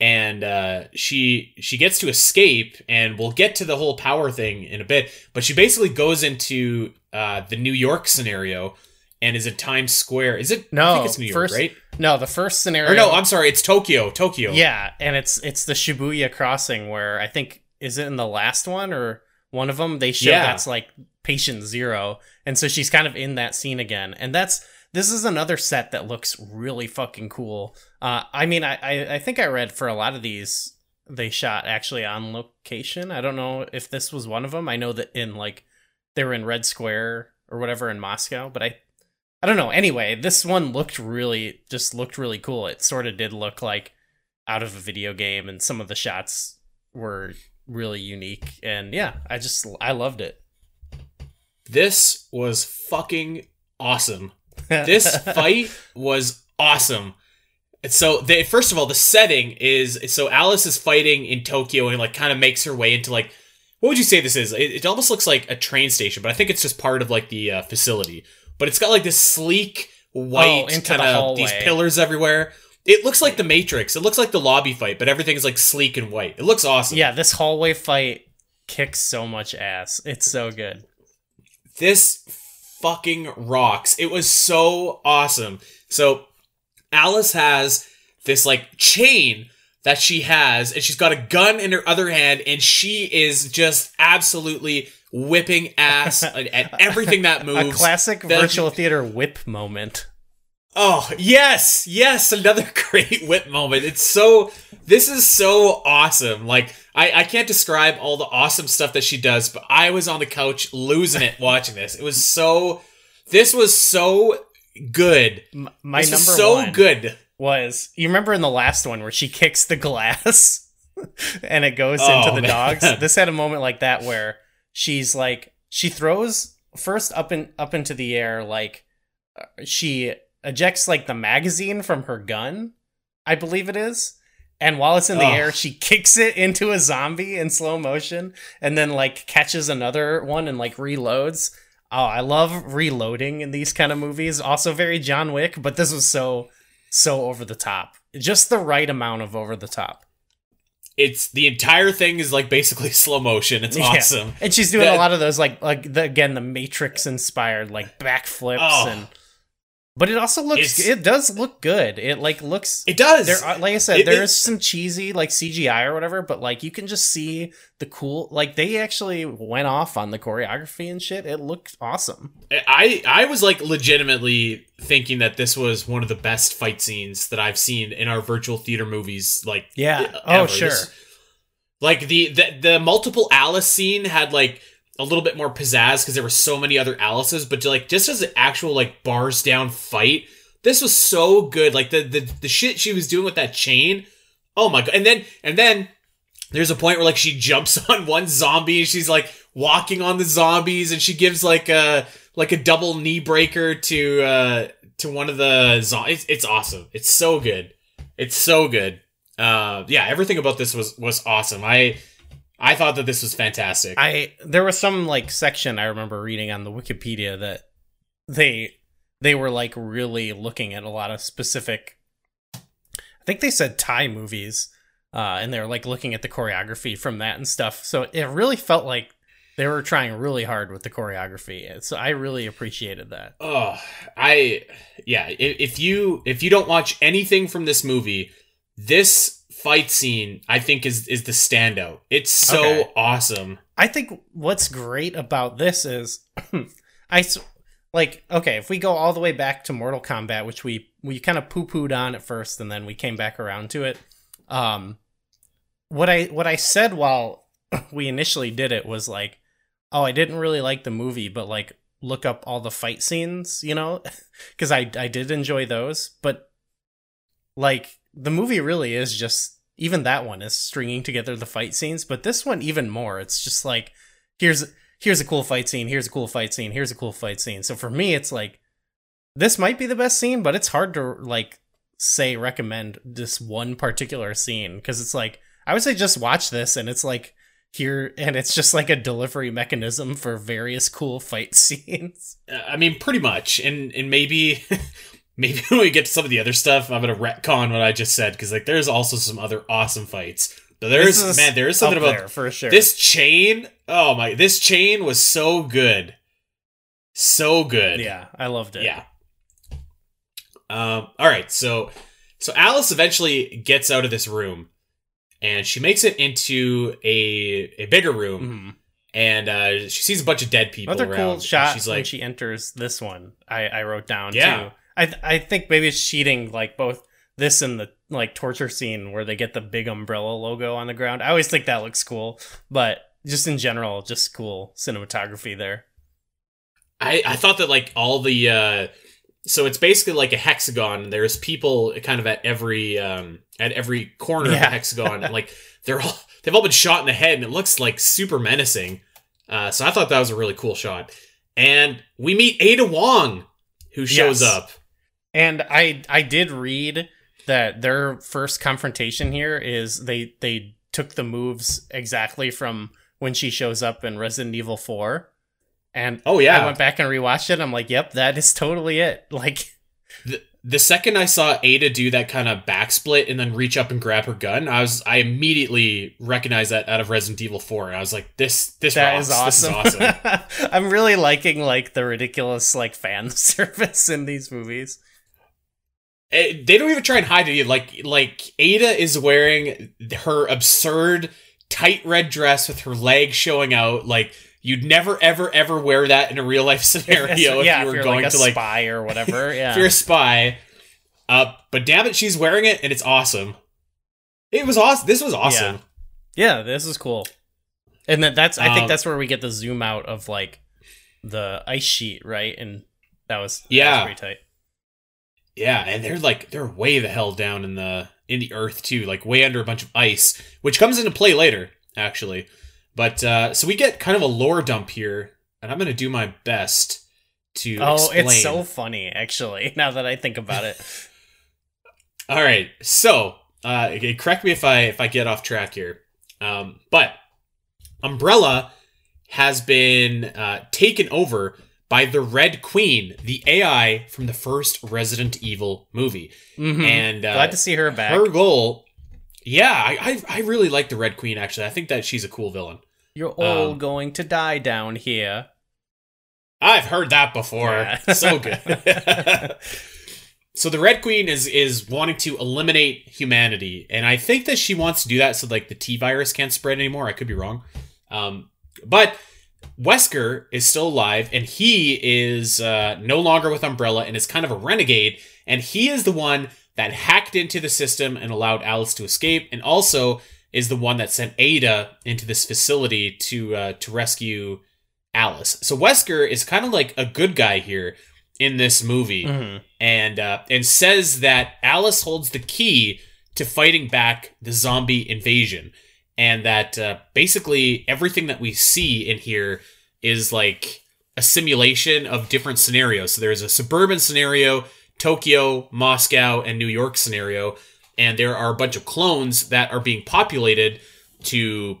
and uh, she she gets to escape, and we'll get to the whole power thing in a bit. But she basically goes into uh, the New York scenario, and is it Times Square. Is it? No, I think it's New York, first- right? No, the first scenario Or no, I'm sorry, it's Tokyo. Tokyo. Yeah, and it's it's the Shibuya crossing where I think is it in the last one or one of them they show Yeah. that's like patient zero, and so she's kind of in that scene again, and that's this is another set that looks really fucking cool. Uh, I mean, I, I I think I read for a lot of these they shot actually on location. I don't know if this was one of them. I know that in like they were in Red Square or whatever in Moscow, but I I don't know. Anyway, this one looked really just looked really cool. It sort of did look like out of a video game and some of the shots were really unique and yeah, I just I loved it. This was fucking awesome. this fight was awesome. And so they first of all the setting is so Alice is fighting in Tokyo and like kind of makes her way into like what would you say this is? It, it almost looks like a train station, but I think it's just part of like the uh, facility. But it's got like this sleek white Oh, kind of these pillars everywhere. It looks like the Matrix. It looks like the lobby fight, but everything is like sleek and white. It looks awesome. yeah, this hallway fight kicks so much ass. It's so good. This fucking rocks. It was so awesome. So Alice has this like chain that she has, and she's got a gun in her other hand, and she is just absolutely whipping ass at, at everything that moves. A classic That- virtual theater whip moment. Oh, yes, yes, another great whip moment. It's so this is so awesome. Like I, I can't describe all the awesome stuff that she does, but I was on the couch losing it watching this. It was so this was so good. M- My this number was so one good. was you remember in the last one where she kicks the glass and it goes Oh, into the man. dogs this had a moment like that where she's like she throws first up in up into the air like uh, she ejects like the magazine from her gun i believe it is and while it's in the Oh. air she kicks it into a zombie in slow motion and then like catches another one and like reloads oh i love reloading in these kind of movies also very john wick but this was so so over the top. Just the right amount of over the top. It's the entire thing is like basically slow motion. It's Yeah. awesome. And she's doing That- a lot of those like like the, again the Matrix inspired like backflips Oh. and but it also looks It's- it does look good. It like looks It does. there are, like I said It- there it- is some cheesy like CGI or whatever, but like you can just see the cool like they actually went off on the choreography and shit. It looked awesome. I I was like legitimately thinking that this was one of the best fight scenes that I've seen in our virtual theater movies. Like Yeah. uh, Oh, sure. This- like the, the the multiple Alice scene had like a little bit more pizzazz because there were so many other Alices, but like just as an actual like bars down fight, this was so good. Like the the the shit she was doing with that chain. Oh my god! And then and then there's a point where like she jumps on one zombie and she's like walking on the zombies and she gives like a like a double knee breaker to uh to one of the zombies. It's, it's awesome. It's so good. It's so good. Uh yeah, everything about this was was awesome. I I thought that this was fantastic. I there was some like section I remember reading on the Wikipedia that they they were like really looking at a lot of specific I think they said Thai movies uh and they were like looking at the choreography from that and stuff. So it really felt like they were trying really hard with the choreography. So I really appreciated that. Oh, I yeah. If you if you don't watch anything from this movie, this fight scene I think is is the standout. It's so Okay. awesome. I think what's great about this is I like okay, if we go all the way back to Mortal Kombat, which we we kind of poo-pooed on at first and then we came back around to it. Um what I what I said while we initially did it was like, "Oh, I didn't really like the movie, but like look up all the fight scenes, you know, cuz I I did enjoy those, but like the movie really is just even that one is stringing together the fight scenes, but this one even more. It's just like here's here's a cool fight scene, here's a cool fight scene, here's a cool fight scene. So for me, it's like this might be the best scene, but it's hard to like say recommend this one particular scene because it's like I would say just watch this and it's like here and it's just like a delivery mechanism for various cool fight scenes. Uh, I mean, pretty much, and and maybe. Maybe when we get to some of the other stuff, I'm gonna retcon what I just said because like there's also some other awesome fights. But there's is man, there is something about there for sure. this chain. Oh my, this chain was so good, so good. yeah, I loved it. Yeah. Um. All right. So, so Alice eventually gets out of this room, and she makes it into a a bigger room, Mhm. and uh, she sees a bunch of dead people Another around. cool and shot She's when like, she enters this one. I I wrote down Yeah. too. I th- I think maybe it's cheating like both this and the like torture scene where they get the big umbrella logo on the ground. I always think that looks cool, but just in general, just cool cinematography there. I I thought that like all the uh, so it's basically like a hexagon. and There's people kind of at every um at every corner of the hexagon, like they're all they've all been shot in the head, and it looks like super menacing. Uh, so I thought that was a really cool shot. And we meet Ada Wong, who shows Yes. up. And I I did read that their first confrontation here is they they took the moves exactly from when she shows up in Resident Evil 4. And Oh yeah, I went back and rewatched it. I'm like, yep, that is totally it. Like the, the second I saw Ada do that kind of back split and then reach up and grab her gun, I was I immediately recognized that out of Resident Evil 4 and I was like this this that is awesome. This is awesome. I'm really liking like the ridiculous like fan service in these movies. Eh, they don't even try and hide it. Like like Ada is wearing her absurd tight red dress with her legs showing out like you'd never ever ever wear that in a real life scenario if yeah, you were if going like a to like spy or whatever. Yeah. if you're a spy. Uh, but damn it, she's wearing it and it's awesome. It was awesome. This was awesome. Yeah, this is cool. And that that's I think Um, that's where we get the zoom out of like the ice sheet, right? And that was that Yeah. was pretty tight. Yeah, and they're like they're way the hell down in the in the earth too, like way under a bunch of ice, which comes into play later, actually. But uh so we get kind of a lore dump here, and I'm gonna do my best to Oh, explain. it's so funny actually. Now that I think about it, All right, so uh, correct me if I if I get off track here, um, but Umbrella has been uh, taken over by the Red Queen, the AI from the first Resident Evil movie, Mhm. and uh, glad to see her back. her goal. Yeah, I, I I really like the Red Queen. Actually, I think that she's a cool villain. You're all um, going to die down here. I've heard that before. Yeah. so good. so the Red Queen is is wanting to eliminate humanity, and I think that she wants to do that so like the T virus can't spread anymore. I could be wrong, um, but Wesker is still alive, and he is uh, no longer with Umbrella, and is kind of a renegade. And he is the one that hacked into the system and allowed Alice to escape, and also is the one that sent Ada into this facility to uh, to rescue Alice. So Wesker is kind of like a good guy here in this movie, Mhm. and uh, and says that Alice holds the key to fighting back the zombie invasion, and that uh, basically everything that we see in here is like a simulation of different scenarios. So there's a suburban scenario, Tokyo, Moscow, and New York scenario, and there are a bunch of clones that are being populated to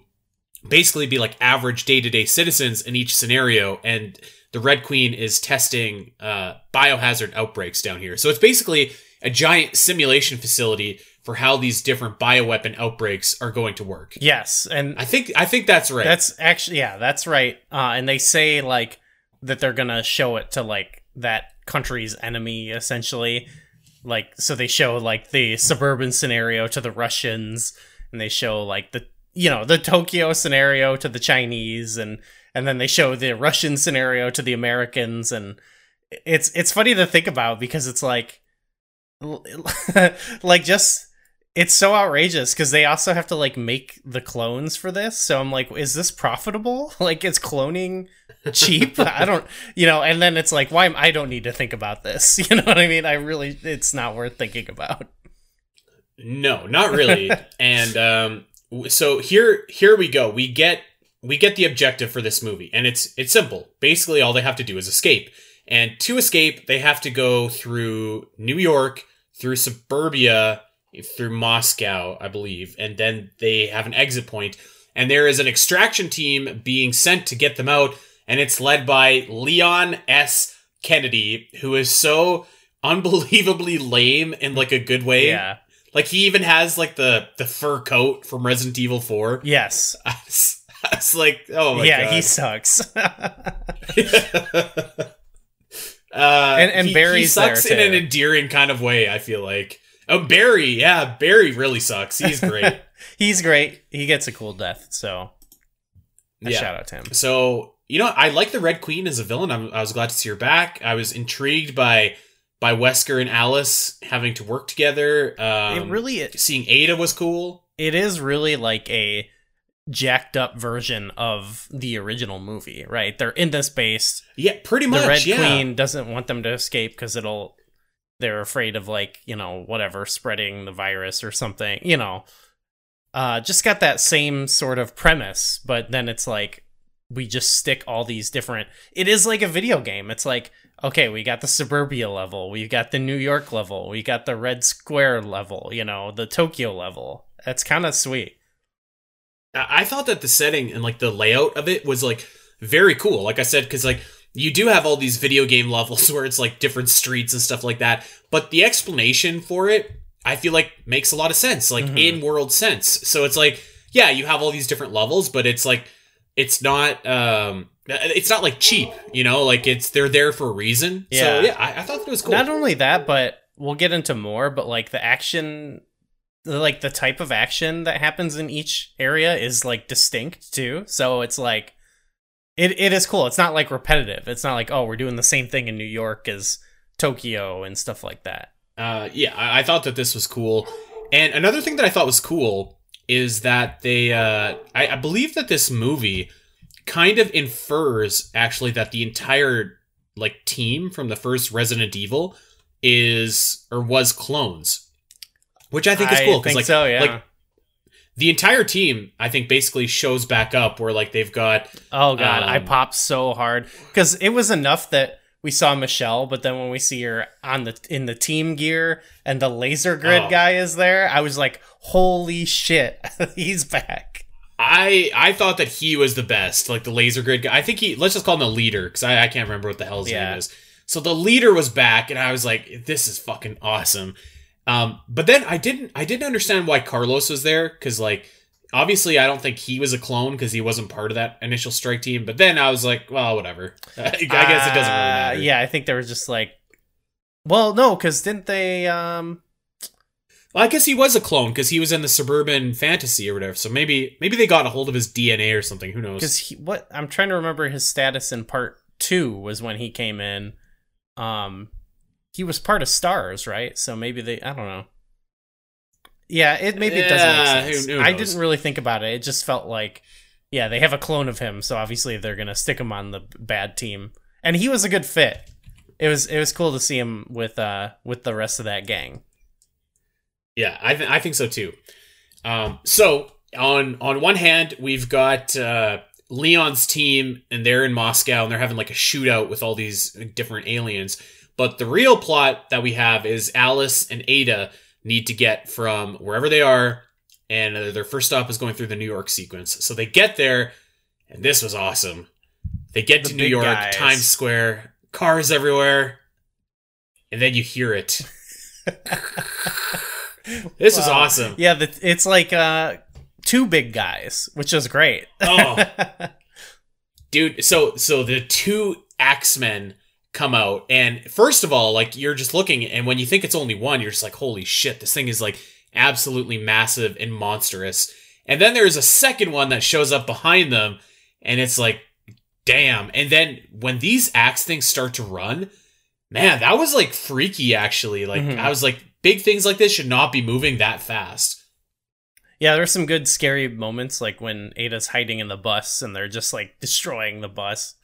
basically be like average day-to-day citizens in each scenario and the red queen is testing uh, biohazard outbreaks down here so it's basically a giant simulation facility for how these different bioweapon outbreaks are going to work Yes, and i think i think that's right That's actually yeah, that's right. Uh, and they say like that they're gonna show it to like that country's enemy essentially. Like so they show like the suburban scenario to the Russians, and they show like the you know the Tokyo scenario to the Chinese, and and then they show the Russian scenario to the Americans, and it's it's funny to think about because it's like like just it's so outrageous because they also have to like make the clones for this. So I'm like, is this profitable? Like, is cloning cheap? I don't, you know. And then it's like, why? am- I don't need to think about this. You know what I mean? I really, it's not worth thinking about. No, not really. and um, so here, here we go. We get we get the objective for this movie, and it's it's simple. Basically, all they have to do is escape. And to escape, they have to go through New York, through suburbia through Moscow, I believe, and then they have an exit point, and there is an extraction team being sent to get them out, and it's led by Leon S. Kennedy, who is so unbelievably lame in like a good way. Yeah. Like he even has like the the fur coat from Resident Evil 4. Yes. I was, I was like, oh my yeah, god. he sucks. uh, And- and he, Barry's he sucks there, in an endearing kind of way. I feel like. Oh, Barry, yeah, Barry really sucks. He's great. He's great. He gets a cool death, so a yeah. shout out to him. So you know, I like the Red Queen as a villain. I'm, I was glad to see her back. I was intrigued by by Wesker and Alice having to work together. Um, it really it, seeing Ada was cool. it is really like a jacked up version of the original movie, right? They're in this base. Yeah, pretty much. the Red yeah. Queen doesn't want them to escape because it'll. They're afraid of like you know whatever spreading the virus or something. You know, uh, just got that same sort of premise, but then it's like we just stick all these different. It is like a video game. It's like okay, we got the suburbia level, we got the New York level, we got the Red Square level. You know, the Tokyo level. That's kind of sweet. I I thought that the setting and like the layout of it was like very cool. Like I said, because like you do have all these video game levels where it's like different streets and stuff like that, but the explanation for it, I feel like makes a lot of sense, like Mhm. in world sense. So it's like, yeah, you have all these different levels, but it's like it's not um it's not like cheap, you know, like it's they're there for a reason. Yeah. So yeah, I, I thought that was cool. Not only that, but we'll get into more, but like the action like the type of action that happens in each area is like distinct too. So it's like it it is cool. It's not like repetitive. It's not like, oh, we're doing the same thing in New York as Tokyo and stuff like that. uh, yeah, I, I thought that this was cool. And another thing that I thought was cool is that they, uh, I, I believe that this movie kind of infers actually that the entire like team from the first Resident Evil is or was clones, which I think is cool think like so, yeah. like the entire team I think basically shows back up where like they've got oh god, I um, popped so hard cuz it was enough that we saw Michelle, but then when we see her on the in the team gear and the laser grid Oh. guy is there, I was like, "Holy shit, he's back." I I thought that he was the best, like the laser grid guy. I think he let's just call him the leader because I, I can't remember what the hell his Yeah. name is. So the leader was back, and I was like, "This is fucking awesome." Um, but then I didn't I didn't understand why Carlos was there because like obviously I don't think he was a clone because he wasn't part of that initial strike team. But then I was like, well, whatever. I guess it doesn't really Uh, matter. Yeah, I think there was just like, well, no, because didn't they? Um, Well, I guess he was a clone because he was in the suburban fantasy or whatever. So maybe maybe they got a hold of his DNA or something. Who knows? because what I'm trying to remember his status in part two was when he came in. Um, he was part of Stars, right? So maybe they, I don't know. Yeah, it maybe it doesn't make sense. who- who I didn't really think about it. It just felt like, yeah, they have a clone of him, so obviously they're gonna stick him on the bad team, and he was a good fit. It was it was cool to see him with uh with the rest of that gang. Yeah, I th- I think so too. Um, so on on one hand, we've got uh, Leon's team, and they're in Moscow, and they're having like a shootout with all these different aliens. But the real plot that we have is Alice and Ada need to get from wherever they are, and their first stop is going through the New York sequence. So they get there, and this was awesome. They get The to New York, guys. Times Square, cars everywhere, and then you hear it. This is awesome. Yeah, the, it's like uh two big guys, which is great. Oh. dude so so the two axemen come out. And first of all like you're just looking and when you think it's only one you're just like holy shit this thing is like absolutely massive and monstrous. And then there's a second one that shows up behind them and it's like damn. And then when these axe things start to run man that was like freaky actually. Like Mhm. i was like big things like this should not be moving that fast. Yeah, there's some good scary moments, like when Ada's hiding in the bus and they're just like destroying the bus.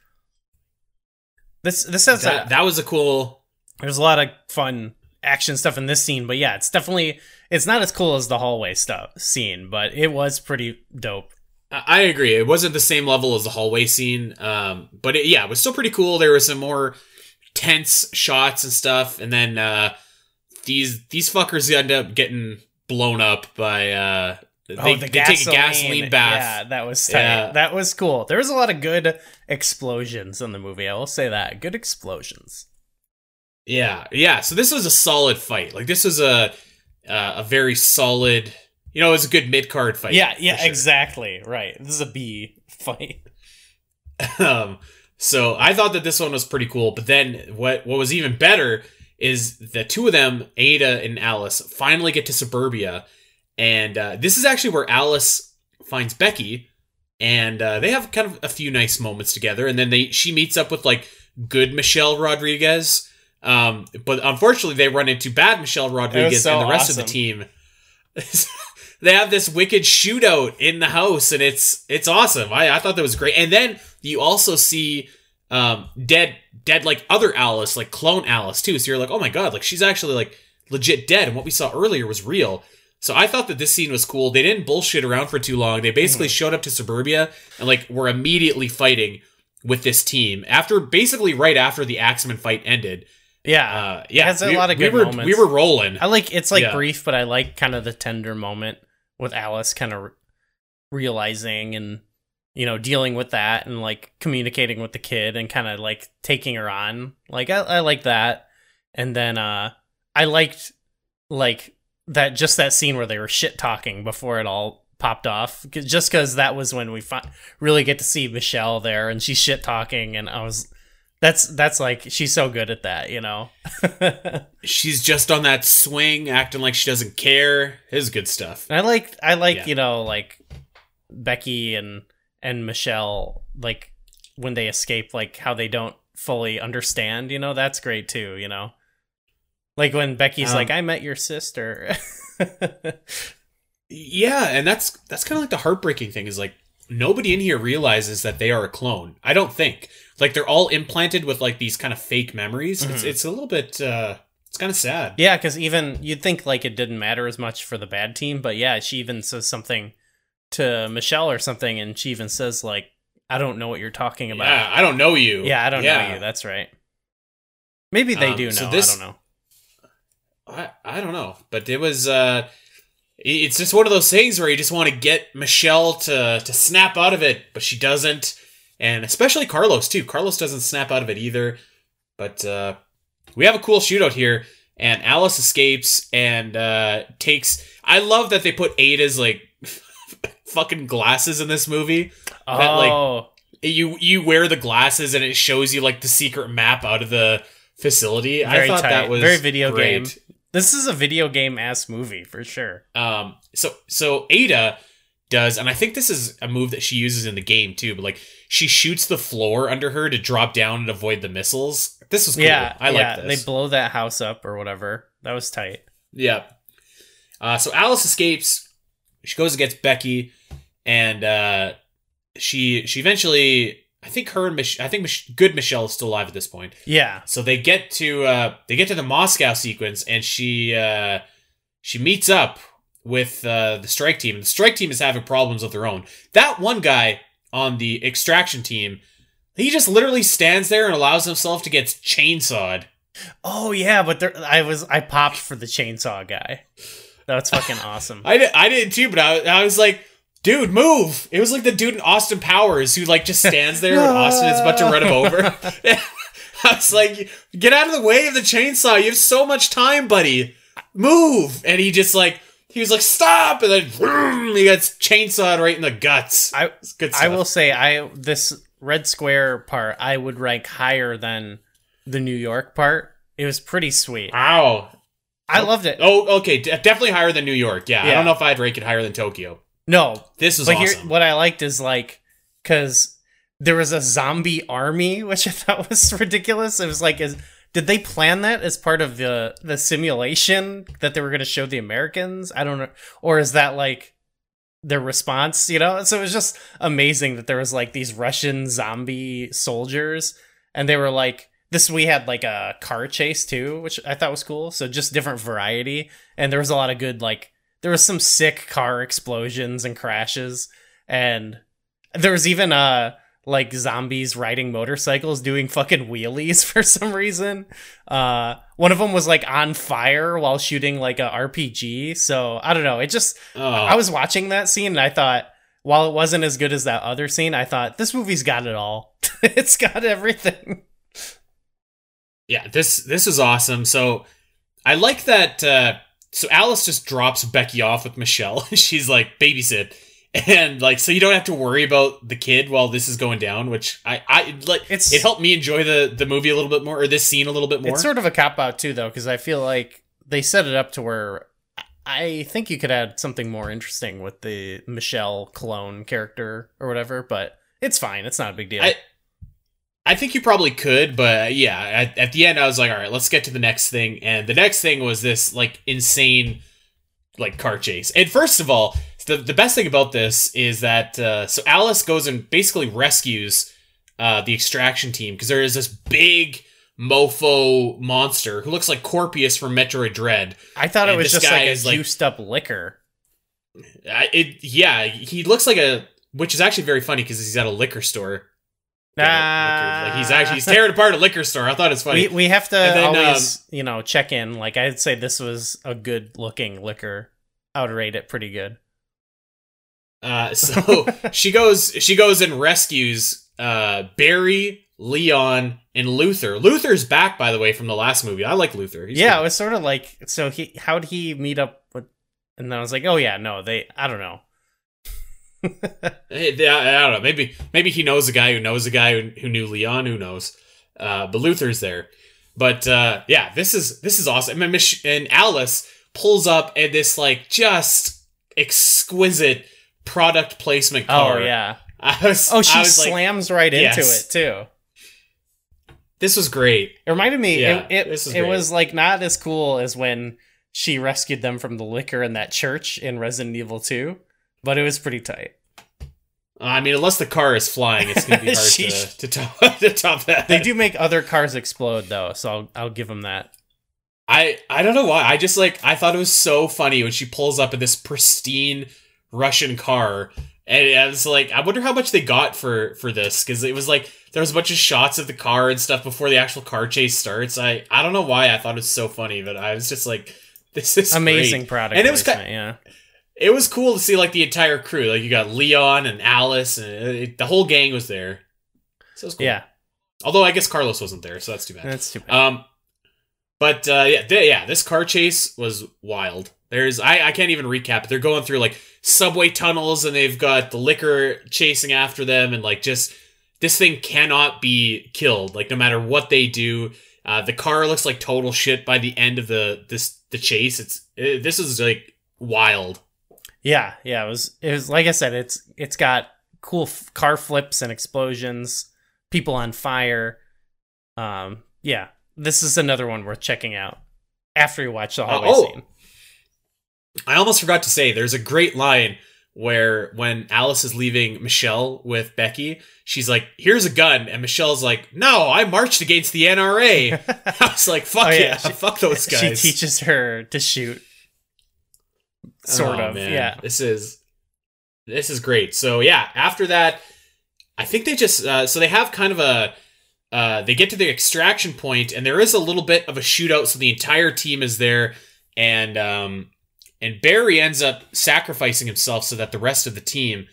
This this has that, a, that was a cool there's a lot of fun action stuff in this scene, but yeah, it's definitely it's not as cool as the hallway stuff scene, but it was pretty dope. I agree. It wasn't the same level as the hallway scene, um, but it, yeah, it was still pretty cool. There were some more tense shots and stuff, and then uh, these these fuckers end up getting blown up by uh they, oh, the they gasoline. take a gasoline bath. Yeah, that was tight. Yeah. That was cool. There was a lot of good explosions in the movie. I will say that. Good explosions. Yeah, yeah. So this was a solid fight. Like this was a uh, a very solid. You know, it was a good mid card fight. yeah, yeah, sure. exactly. Right. This is a B fight. um, so I thought that this one was pretty cool. But then what what was even better is the two of them, Ada and Alice, finally get to suburbia, and uh, this is actually where Alice finds Becky, and uh, they have kind of a few nice moments together. And then they she meets up with like good Michelle Rodriguez. Um, but unfortunately, they run into bad Michelle Rodriguez so and the rest of the team. they have this wicked shootout in the house, and it's it's awesome. I, I thought that was great. And then you also see um, dead dead like other Alice, like clone Alice too. So you're like, oh my god, like she's actually like legit dead, and what we saw earlier was real. So I thought that this scene was cool. They didn't bullshit around for too long. They basically showed up to suburbia and like were immediately fighting with this team after basically right after the Axeman fight ended. Yeah. Uh, yeah, has a we- lot of we good were, moments. We were rolling. I like it's like Yeah. brief, but I like kind of the tender moment with Alice kind of re- realizing and you know dealing with that and like communicating with the kid and kind of like taking her on. Like I, I like that, and then uh I liked like that just that scene where they were shit talking before it all popped off. 'Cause- Just because that was when we fi- really get to see Michelle there and she's shit talking, and I was. That's that's like she's so good at that, you know. She's just on that swing, acting like she doesn't care. is good stuff. I like I like Yeah. you know like Becky and and Michelle like when they escape like how they don't fully understand you know that's great too you know like when Becky's Um, like I met your sister Yeah, and that's that's kind of like the heartbreaking thing is like nobody in here realizes that they are a clone. I don't think. Like they're all implanted with like these kind of fake memories. It's Mhm. it's a little bit uh it's kind of sad. yeah because even you'd think like it didn't matter as much for the bad team but yeah she even says something to Michelle or something and she even says like I don't know what you're talking about Yeah, I don't know you. yeah I don't know you that's right maybe they Um, do know so this- I don't know I I don't know, but it was uh it's just one of those things where you just want to get Michelle to to snap out of it, but she doesn't. And especially Carlos too. Carlos doesn't snap out of it either. But uh we have a cool shootout here and Alice escapes and uh takes I love that they put Ada's like fucking glasses in this movie. That, like, oh You you wear the glasses and it shows you like the secret map out of the facility. I thought tight. that was Very video great. game. This is a video game ass movie for sure. Um, so so Ada does, and I think this is a move that she uses in the game too. But like she shoots the floor under her to drop down and avoid the missiles. This was cool. Yeah, I yeah. like this. They blow that house up or whatever. That was tight. yeah. Uh, so Alice escapes. She goes and gets Becky, and uh, she she eventually. I think her and Mich- I think Mich- good Michelle is still alive at this point. Yeah, So they get to uh they get to the Moscow sequence and she uh she meets up with uh the strike team. And The strike team is having problems of their own. That one guy on the extraction team, he just literally stands there and allows himself to get chainsawed. Oh yeah, but there, I was I popped for the chainsaw guy. That's fucking awesome. I did, I did too, but I, I was like, dude, move! It was like the dude in Austin Powers who like just stands there and Austin is about to run him over. I was like, get out of the way of the chainsaw. You have so much time, buddy. Move! And he just like he was like, stop! And then vroom, he gets chainsawed right in the guts. I good I will say I this red square part I would rank higher than the New York part. It was pretty sweet. Wow. I loved it. Oh, okay. de- definitely higher than New York. Yeah, I don't know if I'd rank it higher than Tokyo. No, This is but awesome. here, what I liked is like because there was a zombie army, which I thought was ridiculous. It was like, is did they plan that as part of the the simulation that they were going to show the Americans? I don't know, or is that like their response? You know, so it was just amazing that there was like these Russian zombie soldiers, and they were like. This we had like a car chase too, which I thought was cool. So just different variety, and there was a lot of good like there was some sick car explosions and crashes and there was even uh like zombies riding motorcycles doing fucking wheelies for some reason. Uh, one of them was like on fire while shooting like a RPG. So I don't know. It just Oh, I was watching that scene and I thought, while it wasn't as good as that other scene, I thought this movie's got it all. it's got everything. yeah, this this is awesome. So I like that. Uh, so Alice just drops Becky off with Michelle. She's like babysit, and like so you don't have to worry about the kid while this is going down. Which I I like. It's- it helped me enjoy the the movie a little bit more or this scene a little bit more. It's sort of a cop out too, though, because I feel like they set it up to where I think you could add something more interesting with the Michelle clone character or whatever. But it's fine. It's not a big deal. I- I think you probably could, but uh, yeah, at, at the end I was like, all right, let's get to the next thing. And the next thing was this like insane like car chase. And first of all, the the best thing about this is that uh, so Alice goes and basically rescues uh, the extraction team because there is this big mofo monster who looks like Corpius from Metroid Dread. I thought it was just like a is, like- juiced up Licker. I, it yeah, he looks like a which is actually very funny because he's at a liquor store. Liquor- like he's actually he's tearing apart a liquor store. I thought it's funny. We we have to then, um, always you know check in. Like I'd say this was a good looking Licker. I would rate it pretty good. Uh, so she goes she goes and rescues uh, Barry, Leon, and Luther. Luther's back, by the way, from the last movie. I like Luther. He's yeah, it was sort of like so he how'd he meet up with and then I was like, oh yeah, no, they I don't know. Hey, I, I don't know. Maybe maybe he knows a guy who knows a guy who, who knew Leon. Who knows? Uh, but Luther's there. But uh, yeah, this is this is awesome. And, Mich- and Alice pulls up at this like just exquisite product placement car. Oh yeah. I was, Oh, she I was like, slams right into it too. this was great. It reminded me. Yeah, it it, this it was like not as cool as when she rescued them from the Licker in that church in Resident Evil Two, but it was pretty tight. Uh, I mean, unless the car is flying, it's gonna be hard Sheesh. to, to top to top that. They do make other cars explode though, so I'll I'll give them that. I I don't know why. I just like I thought it was so funny when she pulls up in this pristine Russian car, and I was like, I wonder how much they got for for this because it was like there was a bunch of shots of the car and stuff before the actual car chase starts. I I don't know why I thought it was so funny, but I was just like, this is Amazing great. product And it was placement. yeah. It was cool to see like the entire crew. Like you got Leon and Alice, and it, the whole gang was there. So it was cool. Yeah, Although I guess Carlos wasn't there, so that's too bad. that's too bad. Um, but uh, yeah, th- yeah, this car chase was wild. There's I I can't even recap. it. They're going through like subway tunnels, and they've got the Licker chasing after them, and like just this thing cannot be killed. Like no matter what they do, uh, the car looks like total shit by the end of the this the chase. It's it, this is like wild. Yeah, yeah, it was it was like I said, it's it's got cool f- car flips and explosions, people on fire. Um, yeah, this is another one worth checking out after you watch the hallway oh. scene. I almost forgot to say there's a great line where when Alice is leaving Michelle with Becky, she's like, "Here's a gun," and Michelle's like, "No, I marched against the NRA." I was like, "Fuck Oh, yeah, yeah, she- fuck those guys." She teaches her to shoot. Sort Oh, of, man. yeah. This is this is great. So yeah, after that, I think they just uh, so they have kind of a uh, they get to the extraction point, and there is a little bit of a shootout. So the entire team is there, and um, and Barry ends up sacrificing himself so that the rest of the team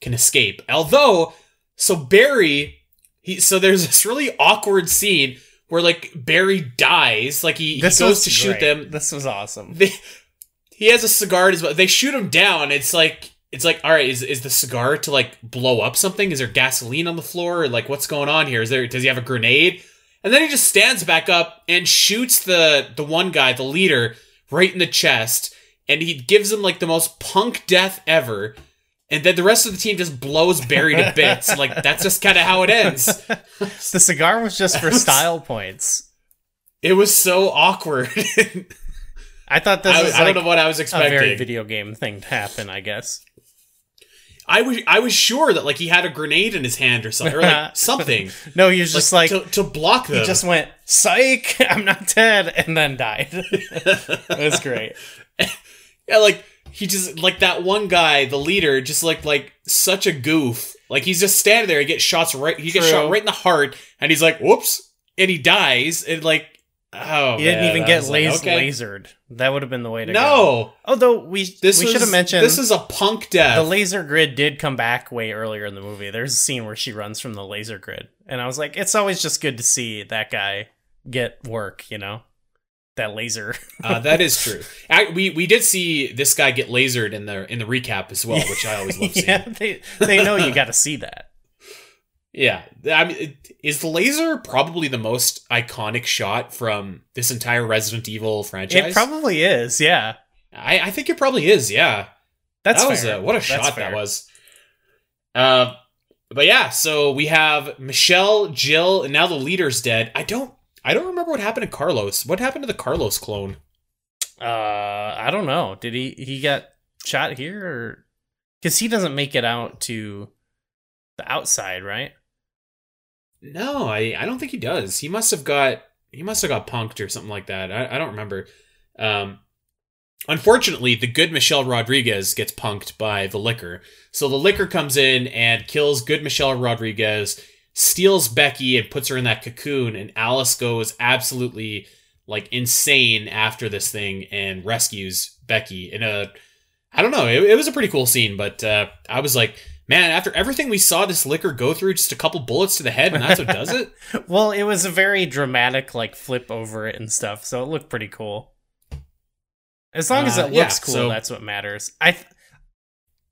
can escape. Although, so Barry, he so there's this really awkward scene where like Barry dies, like he, he goes to shoot great. them. This was awesome. They, he has a cigar his mouth. They shoot him down. It's like it's like all right. Is is the cigar to like blow up something? Is there gasoline on the floor? Or like what's going on here? Is there does he have a grenade? And then he just stands back up and shoots the the one guy, the leader, right in the chest. And he gives him like the most punk death ever. And then the rest of the team just blows Barry to bits. like that's just kind of how it ends. The cigar was just for style points. It was so awkward. I thought this I, was I like don't know what I was expecting. a very video game thing to happen. I guess. I was I was sure that like he had a grenade in his hand or something, or like something, No, he was just like, to, to block them. he just went psych. I'm not dead, and then died. it was great. yeah, like he just like that one guy, the leader, just like like such a goof. Like he's just standing there. He gets shots right. He gets shot right in the heart, and he's like, "Whoops!" and he dies. And like, oh, He didn't man, even get was like, las- okay. lasered. That would have been the way to go. No, Although we this we should have mentioned this is a punk death. the laser grid did come back way earlier in the movie. There's a scene where she runs from the laser grid, and I was like, it's always just good to see that guy get work. You know, that laser. uh, that is true. I, we we did see this guy get lasered in the in the recap as well, which I always love seeing. yeah, they they know you got to see that. Yeah, I mean, is the laser probably the most iconic shot from this entire Resident Evil franchise? It probably is. Yeah, I, I think it probably is. Yeah, that's that was fair. a, what a That's shot fair. that was. Uh, but yeah, so we have Michelle, Jill, and now the leader's dead. I don't I don't remember what happened to Carlos. What happened to the Carlos clone? Uh, I don't know. Did he he got shot here or because he doesn't make it out to the outside, right? No, I, I don't think he does. He must have got he must have got punked or something like that. I, I don't remember. Um, unfortunately, the good Michelle Rodriguez gets punked by the Licker. So the Licker comes in and kills good Michelle Rodriguez, steals Becky and puts her in that cocoon, and Alice goes absolutely like insane after this thing and rescues Becky in a I don't know. It, it was a pretty cool scene, but uh, I was like, man, after everything we saw this Licker go through, just a couple bullets to the head, and that's what does it. Well, it was a very dramatic like flip over it and stuff, so it looked pretty cool. As long as Uh, it yeah, looks cool, so- that's what matters. I th-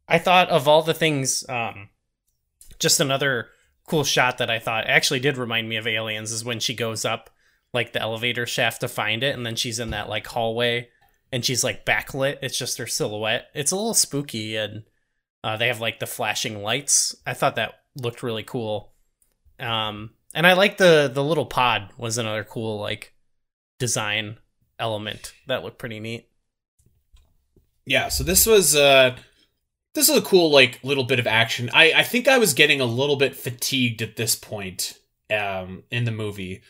I thought of all the things um just another cool shot that I thought actually did remind me of aliens is when she goes up like the elevator shaft to find it and then she's in that like hallway and she's like backlit. It's just her silhouette. It's a little spooky and uh, they have like the flashing lights. I thought that looked really cool. Um, and I like the the little pod was another cool like design element that looked pretty neat. yeah so this was uh this is a cool like little bit of action i i think i was getting a little bit fatigued at this point um in the movie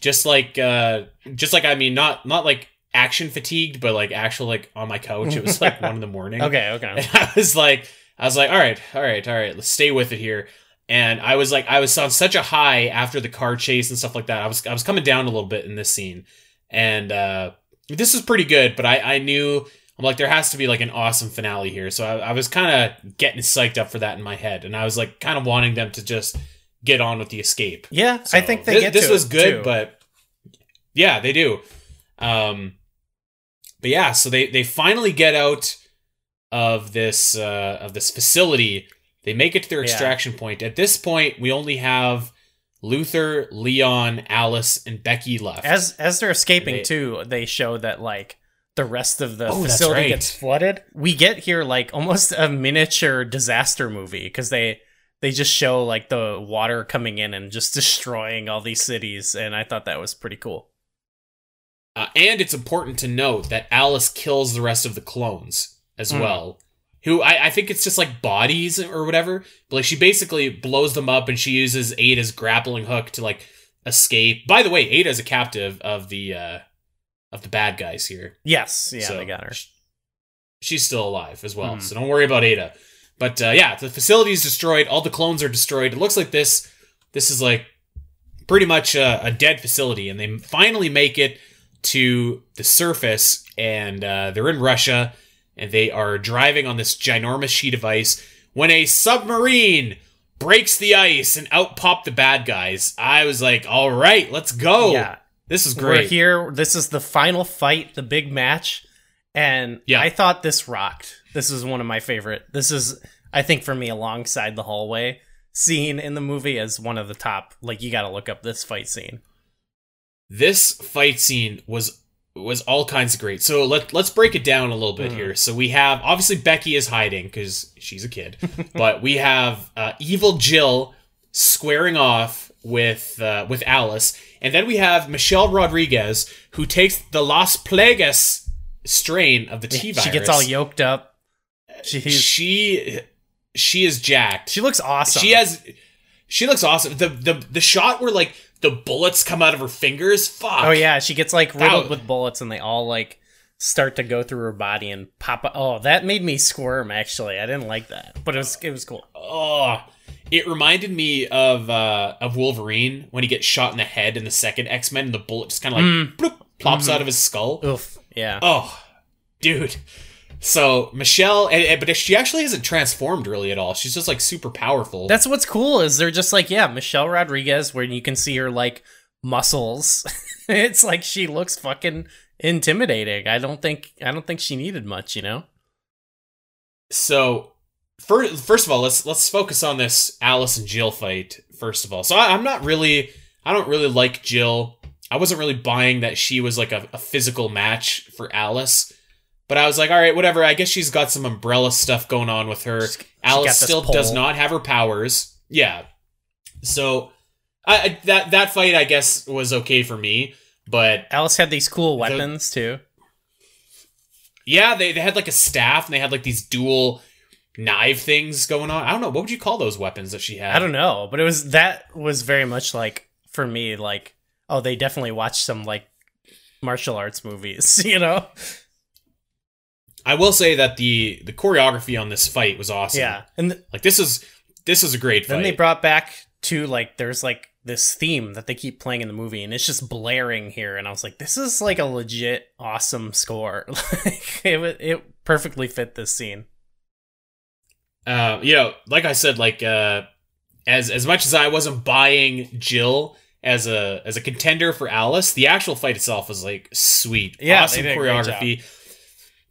just like uh just like i mean not not like action fatigued but like actual like on my couch it was like one in the morning Okay, okay. and i was like i was like all right all right all right let's stay with it here. And i was like i was on such a high after the car chase and stuff like that. I was i was coming down a little bit in this scene. And uh this is pretty good but i i knew i'm like there has to be like an awesome finale here. So i, I was kind of getting psyched up for that in my head. And i was like kind of wanting them to just get on with the escape. Yeah, I think they this was good, too. but yeah, they do. Um, but yeah, so they they finally get out of this uh, of this facility. They make it to their Yeah. extraction point. At this point, we only have Luther, Leon, Alice, and Becky left. as as they're escaping They- too, they show that like the rest of the Oh, facility right. gets flooded. We get here like almost a miniature disaster movie because they they just show like the water coming in and just destroying all these cities, and I thought that was pretty cool. Uh, and it's important to note that Alice kills the rest of the clones as Mm. well. Who I, I think it's just like bodies or whatever. But like she basically blows them up and she uses Ada's grappling hook to like escape. By the way, Ada's a captive of the uh of the bad guys here. Yes, yeah, So they got her. sh- She's still alive as well, Mhm. so don't worry about Ada. But uh, yeah, the facility is destroyed. All the clones are destroyed. It looks like this. This is like pretty much a, a dead facility, and they finally make it to the surface, and uh, they're in Russia, and they are driving on this ginormous sheet of ice when a submarine breaks the ice and out pop the bad guys. I was like, all right, let's go. Yeah, This is great. we're here. This is the final fight, the big match, and Yeah. I thought this rocked. This is one of my favorite. This is, I think, for me, alongside the hallway scene in the movie, as one of the top. Like you got to look up this fight scene. this fight scene was was all kinds of great. So let let's break it down a little bit Mhm. here. So we have obviously Becky is hiding because she's a kid, but we have uh, evil Jill squaring off with uh, with Alice, and then we have Michelle Rodriguez who takes the Las Plagas strain of the T virus. She gets all yoked up. She's, She she is jacked. she looks awesome. She has. She looks awesome. The the the shot where like the bullets come out of her fingers. Fuck. Oh yeah, she gets like riddled That- with bullets, and they all like start to go through her body and pop. Up. Oh, that made me squirm. Actually, I didn't like that, but it was it was cool. Oh, it reminded me of uh, of Wolverine when he gets shot in the head in the second X Men, and the bullet just kind of like Mm. bloop, plops Mhm. out of his skull. Oof. Yeah. Oh, dude. So Michelle, and, and- but she actually hasn't transformed really at all. She's just like super powerful. That's what's cool is they're just like yeah, Michelle Rodriguez, where you can see her like muscles. it's like she looks fucking intimidating. I don't think I don't think she needed much, you know. so first, first of all, let's let's focus on this Alice and Jill fight first of all. So I, I'm not really, I don't really like Jill. I wasn't really buying that she was like a, a physical match for Alice. But I was like, all right, whatever. I guess she's got some umbrella stuff going on with her. She Alice this still does not have her powers. Yeah. So I, that that fight I guess was okay for me, but Alice had these cool The- weapons too. yeah, they they had like a staff and they had like these dual knife things going on. I don't know what would you call those weapons that she had. I don't know, but it was that was very much like for me like oh they definitely watched some like martial arts movies, you know. I will say that the the choreography on this fight was awesome. Yeah. And like this is this is a great fight. then they brought back to like there's like this theme that they keep playing in the movie and it's just blaring here and I was like this is like a legit awesome score. like it it perfectly fit this scene. uh, you know, like I said, like uh, as as much as I wasn't buying Jill as a as a contender for Alice, the actual fight itself was like sweet, Yeah, awesome choreography.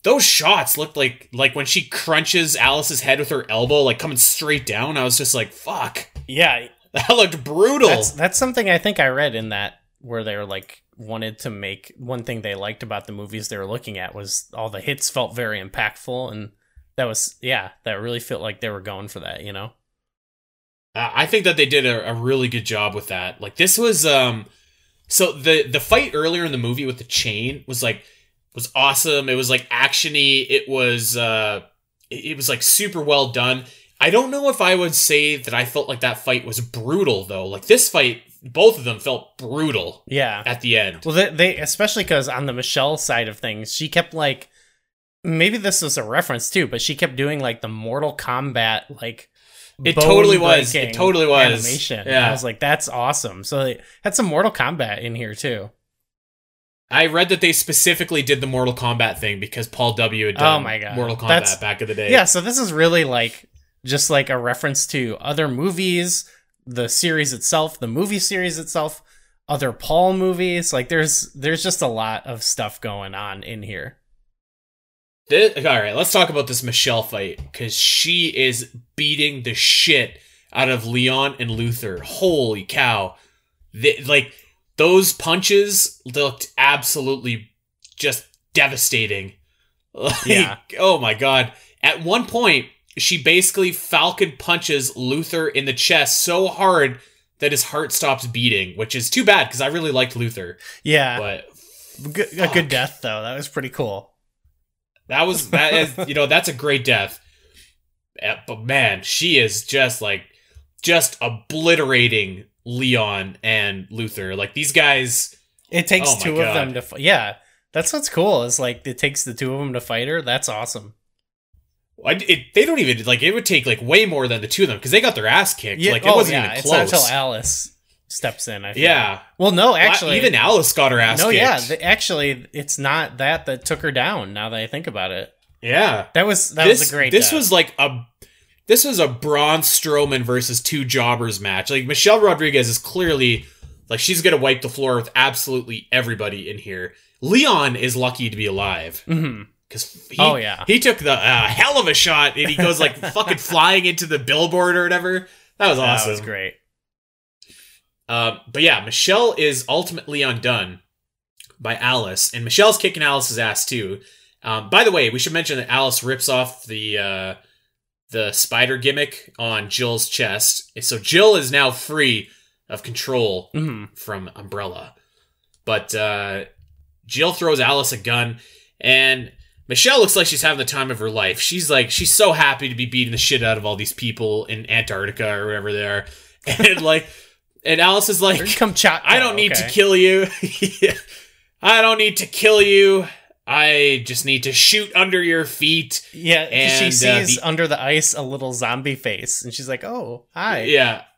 Those shots looked like like when she crunches Alice's head with her elbow, like coming straight down. I was just like, "Fuck, Yeah, that looked brutal." That's that's something I think I read in that where they were like wanted to make one thing they liked about the movies they were looking at was all the hits felt very impactful and that was yeah that really felt like they were going for that you know Uh, I think that they did a, a really good job with that. Like this was um so the the fight earlier in the movie with the chain was like was awesome. It was like actiony. It was uh it, was like super well done. I don't know if I would say that I felt like that fight was brutal though. Like this fight both of them felt brutal yeah at the end. well they, they especially because on the Michelle side of things she kept like maybe this was a reference too but she kept doing like the Mortal Kombat like It totally was. It totally was. animation Yeah. I was like that's awesome so they had some Mortal Kombat in here too I read that they specifically did the Mortal Kombat thing because Paul W had oh done Oh my God. Mortal Kombat That's- back in the day. Yeah, so this is really like just like a reference to other movies, the series itself, the movie series itself, other Paul movies. Like there's there's just a lot of stuff going on in here. This, all right, let's talk about this Michelle fight because she is beating the shit out of Leon and Luther. Holy cow! They, like those punches looked absolutely just devastating. Like, Yeah. Oh my god! At one point, she basically Falcon punches Luther in the chest so hard that his heart stops beating, which is too bad because I really liked Luther. Yeah, But good, a good death though. That was pretty cool. That was that is you know that's a great death. Uh, But man, she is just like just obliterating Leon and Luther. Like these guys. It takes Oh two God. of them to. F- yeah, that's what's cool. Is like it takes the two of them to fight her. That's awesome. I, it, they don't even like it would take like way more than the two of them because they got their ass kicked. Yeah, like it oh, wasn't yeah, even It's not close. until Alice steps in. I feel. yeah, Well, no, Well, actually, even Alice got her ass no, kicked. yeah. The, actually, it's not that that took her down. Now that I think about it, yeah. that was that this was a great. this death. was like a this was a Braun Strowman versus two jobbers match. Like Michelle Rodriguez is clearly like she's gonna wipe the floor with absolutely everybody in here. Leon is lucky to be alive Mhm. because he, Oh, yeah. he took the uh, hell of a shot and he goes like fucking flying into the billboard or whatever. That was awesome. That was great. Um, but yeah, Michelle is ultimately undone by Alice, and Michelle's kicking Alice's ass too. Um, by the way, we should mention that Alice rips off the uh, the spider gimmick on Jill's chest, so Jill is now free of control hmm from Umbrella. But uh, Jill throws Alice a gun, and Michelle looks like she's having the time of her life. She's like, she's so happy to be beating the shit out of all these people in Antarctica or wherever they are, and like, and Alice is like, Come chat. I don't need to kill you. I don't need to kill you. I just need to shoot under your feet. Yeah, And, she uh, sees the- under the ice a little zombie face, and she's like, "Oh, hi." Yeah.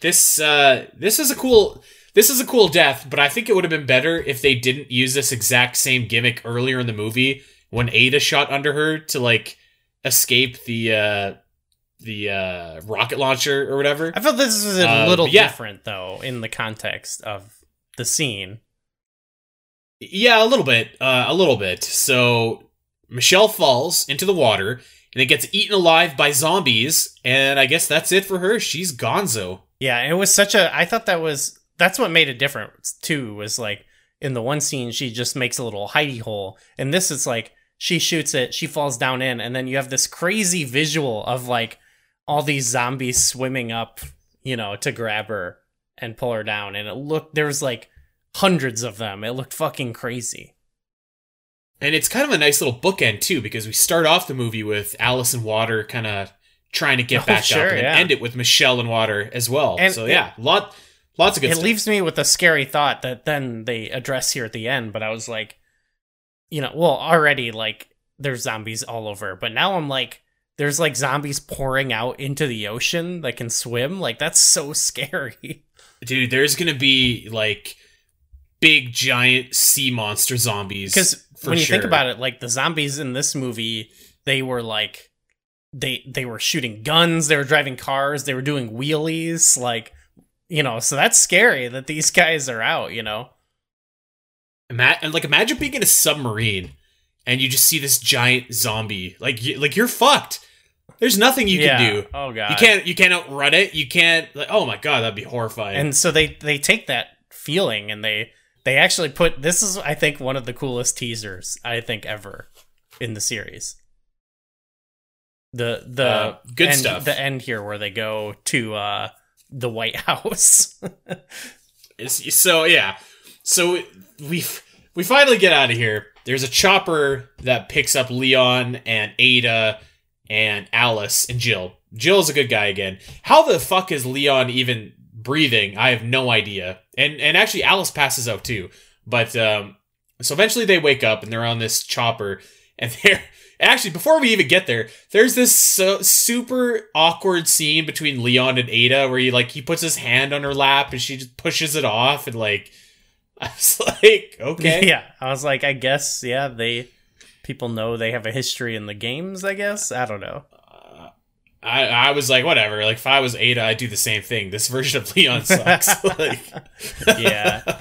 this uh this is a cool this is a cool death, but I think it would have been better if they didn't use this exact same gimmick earlier in the movie when Ada shot under her to like escape the uh the uh rocket launcher or whatever. I felt this was a Uh, little yeah. different though in the context of the scene. Yeah, a little bit. Uh, a little bit. So Michelle falls into the water and it gets eaten alive by zombies, and I guess that's it for her. She's gonzo. Yeah, it was such a. I thought that was that's what made a difference, too. Was like in the one scene she just makes a little hidey hole, and this is like she shoots it, she falls down in, and then you have this crazy visual of like all these zombies swimming up, you know, to grab her and pull her down, and it looked there was like hundreds of them. It looked fucking crazy. And it's kind of a nice little bookend too, because we start off the movie with Alice in Water kind of trying to get Oh, back sure, up, and yeah. end it with Michelle and Water as well. And so it- yeah, lot lots of good it stuff. leaves me with a scary thought that then they address here at the end but i was like you know well already like there's zombies all over but now i'm like there's like zombies pouring out into the ocean that can swim like that's so scary Dude, there's gonna be like big giant sea monster zombies. because when you think about it like the zombies in this movie they were like they they were shooting guns they were driving cars they were doing wheelies like you know so that's scary that these guys are out you know Ima- and like imagine being in a submarine and you just see this giant zombie. Like you, like you're fucked. There's nothing you yeah. can do. oh god You can't you can't outrun it. You can't like oh my god, that'd be horrifying. and so they they take that feeling and they they actually put this is I think one of the coolest teasers I think ever in the series. The the Uh, good end, stuff. The end here where they go to uh the White House. So yeah. So we we finally get out of here. There's a chopper that picks up Leon and Ada and Alice and Jill. Jill's a good guy again. How the fuck is Leon even breathing? I have no idea. And and actually Alice passes out too. But um so eventually they wake up and they're on this chopper and they're actually before we even get there there's this so, super awkward scene between leon and ada where he like he puts his hand on her lap and she just pushes it off and like i was like okay yeah, I was like, I guess, yeah, they people know they have a history in the games. I guess I don't know. I, I was like whatever like if i was ada i'd do the same thing this version of leon sucks like Yeah.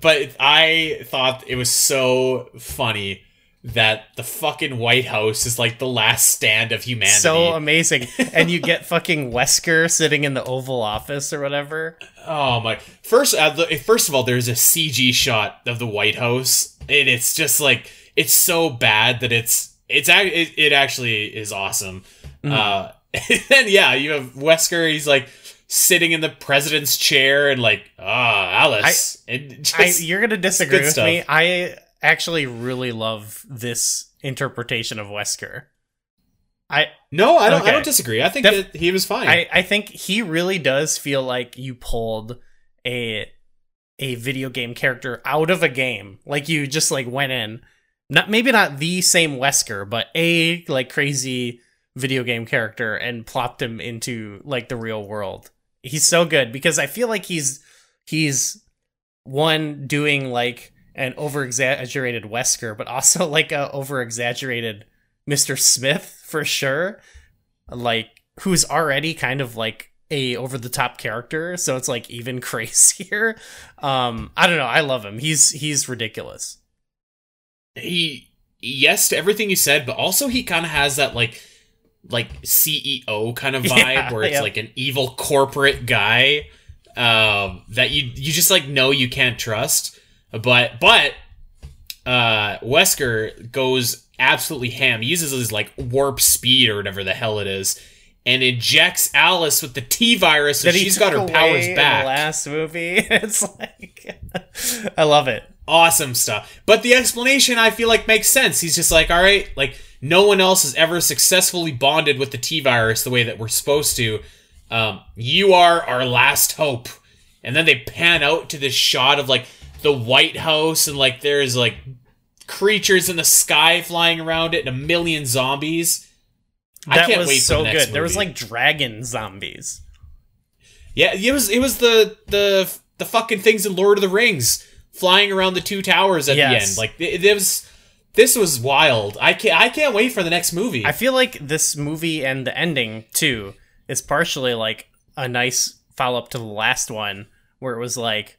but i thought it was so funny that the fucking white house is like the last stand of humanity So amazing, and you get fucking Wesker sitting in the Oval Office or whatever. Oh my! First, uh, the, first of all, there's a CG shot of the White House, and it's just like it's so bad that it's it's it, it actually is awesome. Uh, and yeah, you have Wesker. He's like sitting in the president's chair, and like ah, Alice. and I, just, you're gonna disagree with stuff. me. I actually really love this interpretation of Wesker. I no, I don't. I don't disagree. I think Def- that he was fine. I, I think he really does feel like you pulled a a video game character out of a game. Like you just like went in. Not maybe not the same Wesker, but a like crazy video game character and plopped him into like the real world. He's so good because I feel like he's he's one doing like an over exaggerated Wesker, but also like a over exaggerated Mr. Smith for sure. Like who's already kind of like a over the top character, so it's like even crazier. Um I don't know, I love him. He's he's ridiculous. he yes to everything you said, but also he kind of has that like like CEO kind of vibe Yeah, where it's yeah. like an evil corporate guy um, that you you just like know you can't trust. But but uh, Wesker goes absolutely ham. He uses his like warp speed or whatever the hell it is, and injects Alice with the T virus, so she's got her powers back. The last movie, it's like I love it. awesome stuff. But the explanation I feel like makes sense. He's just like, all right, like no one else has ever successfully bonded with the T virus the way that we're supposed to. Um, you are our last hope. And then they pan out to this shot of like the White House and like there's like creatures in the sky flying around it and a million zombies. I That can't was wait so good. There was like dragon zombies. Yeah, it was it was the the the fucking things in Lord of the Rings flying around the two towers at the end. Like it, it was this was wild. I can't I can't wait for the next movie. I feel like this movie and the ending too is partially like a nice follow up to the last one where it was like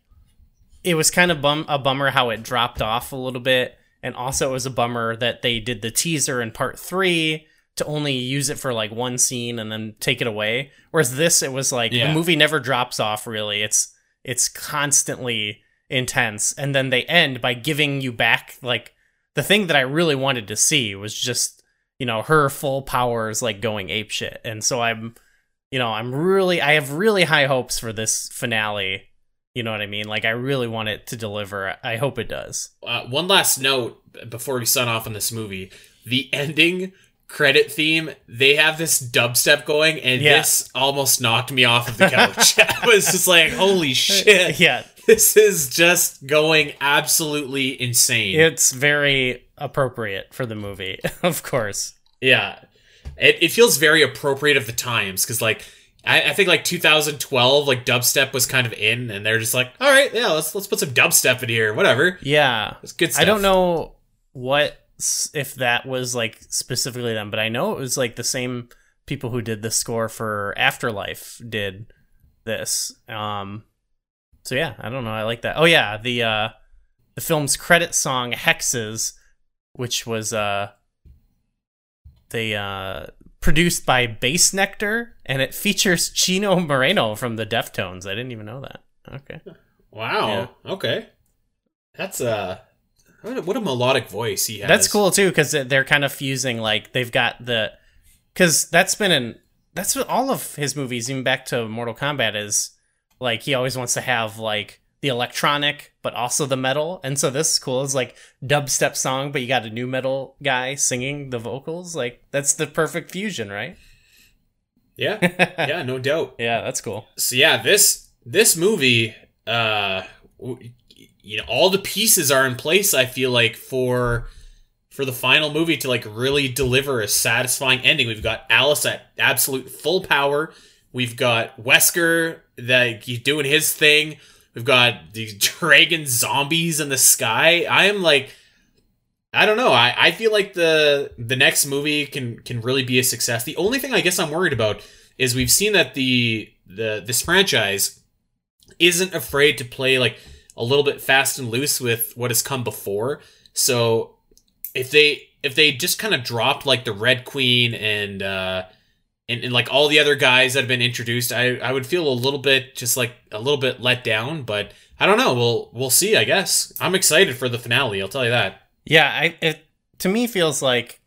it was kind of bum a bummer how it dropped off a little bit and also it was a bummer that they did the teaser in part 3 to only use it for like one scene and then take it away whereas this it was like Yeah. the movie never drops off really it's it's constantly intense and then they end by giving you back like the thing that I really wanted to see was just you know her full powers like going ape shit and so i'm you know i'm really i have really high hopes for this finale you know what i mean like i really want it to deliver i hope it does uh, one last note before we sign off on this movie: the ending credit theme. They have this dubstep going, and Yeah. this almost knocked me off of the couch. I was just like, "Holy shit! yeah This is just going absolutely insane." it's very appropriate for the movie of course Yeah. It, it feels very appropriate of the times because, like, I, I think like 2012, like dubstep was kind of in, and they're just like, all right, yeah, let's let's put some dubstep in here, whatever. yeah It's good stuff. i don't know what if that was like specifically them but i know it was like the same people who did the score for afterlife did this um so yeah i don't know i like that oh yeah the uh the film's credit song hexes which was uh they uh produced by Bassnectar and it features chino moreno from the deftones i didn't even know that okay Wow. Okay. That's uh, what a, what a melodic voice he has. That's cool too because they're kind of fusing like they've got the because that's been in that's what all of his movies even back to Mortal Kombat is like he always wants to have like the electronic but also the metal and so this is cool it's like dubstep song but you got a new metal guy singing the vocals like that's the perfect fusion right Yeah. Yeah. No doubt. yeah that's cool So yeah, this this movie, uh, you know, all the pieces are in place. I feel like for for the final movie to like really deliver a satisfying ending. We've got Alice at absolute full power. We've got Wesker that he's doing his thing. We've got these dragon zombies in the sky. I am like, I don't know. I, I feel like the the next movie can can really be a success. The only thing I guess I'm worried about is we've seen that the the this franchise isn't afraid to play like a little bit fast and loose with what has come before. So if they if they just kind of dropped like the Red Queen and uh and, and like all the other guys that have been introduced, I I would feel a little bit just like a little bit let down, but I don't know. We'll we'll see, I guess. I'm excited for the finale, I'll tell you that. Yeah, I it to me feels like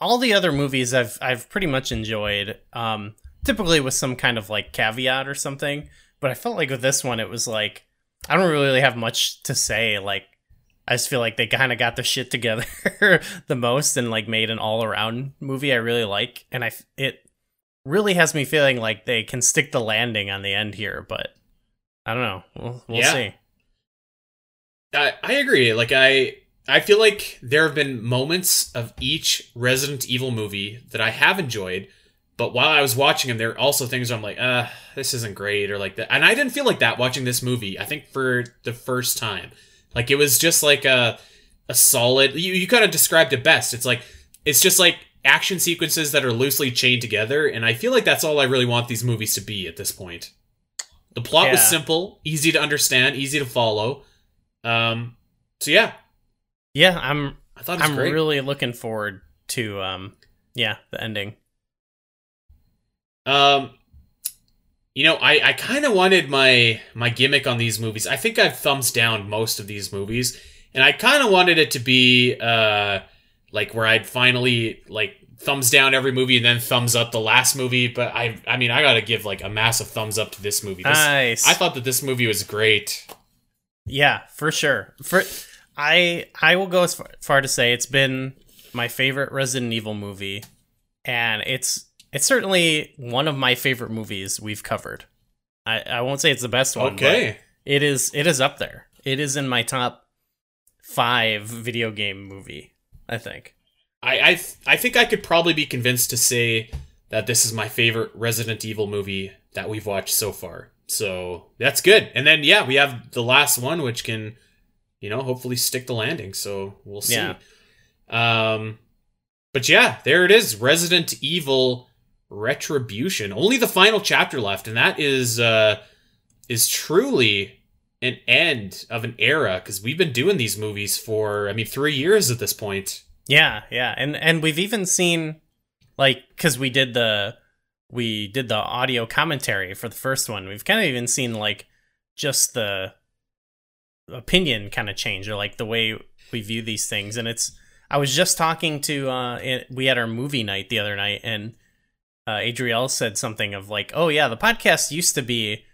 all the other movies I've I've pretty much enjoyed. Um, typically with some kind of like caveat or something, but I felt like with this one it was like I don't really have much to say. Like I just feel like they kind of got their shit together the most and like made an all around movie I really like, and I it really has me feeling like they can stick the landing on the end here, but I don't know. We'll, we'll Yeah. see. I, I agree. Like I I feel like there have been moments of each Resident Evil movie that I have enjoyed, but while I was watching them, there are also things where I'm like, uh, this isn't great or like that. And I didn't feel like that watching this movie. I think for the first time. Like it was just like a a solid you, you kind of described it best. It's like it's just like action sequences that are loosely chained together, and I feel like that's all I really want these movies to be at this point. The plot was simple, easy to understand, easy to follow. Um, so yeah, Yeah, I'm I thought I'm great. really looking forward to um yeah, the ending. Um, you know, I, I kind of wanted my my gimmick on these movies. I think I've thumbs down most of these movies, and I kind of wanted it to be uh like where I'd finally like thumbs down every movie and then thumbs up the last movie. But I I mean I gotta give like a massive thumbs up to this movie. This, Nice. I thought that this movie was great. yeah, for sure. For I I will go as far, far to say it's been my favorite Resident Evil movie and it's it's certainly one of my favorite movies we've covered. I I won't say it's the best one, but Okay. it is it is up there. It is in my top five video game movie. I think. I I, th- I think I could probably be convinced to say that this is my favorite Resident Evil movie that we've watched so far. So that's good. And then yeah, we have the last one, which can, you know, hopefully stick the landing. So we'll see. Yeah. Um, but yeah, there it is, Resident Evil Retribution. Only the final chapter left, and that is uh is truly an end of an era because we've been doing these movies for I mean three years at this point. Yeah, yeah, and and we've even seen like because we did the we did the audio commentary for the first one. We've kind of even seen like just the opinion kind of change or like the way we view these things. And it's I was just talking to uh it, we had our movie night the other night and uh Adriel said something of like, "Oh yeah, the podcast used to be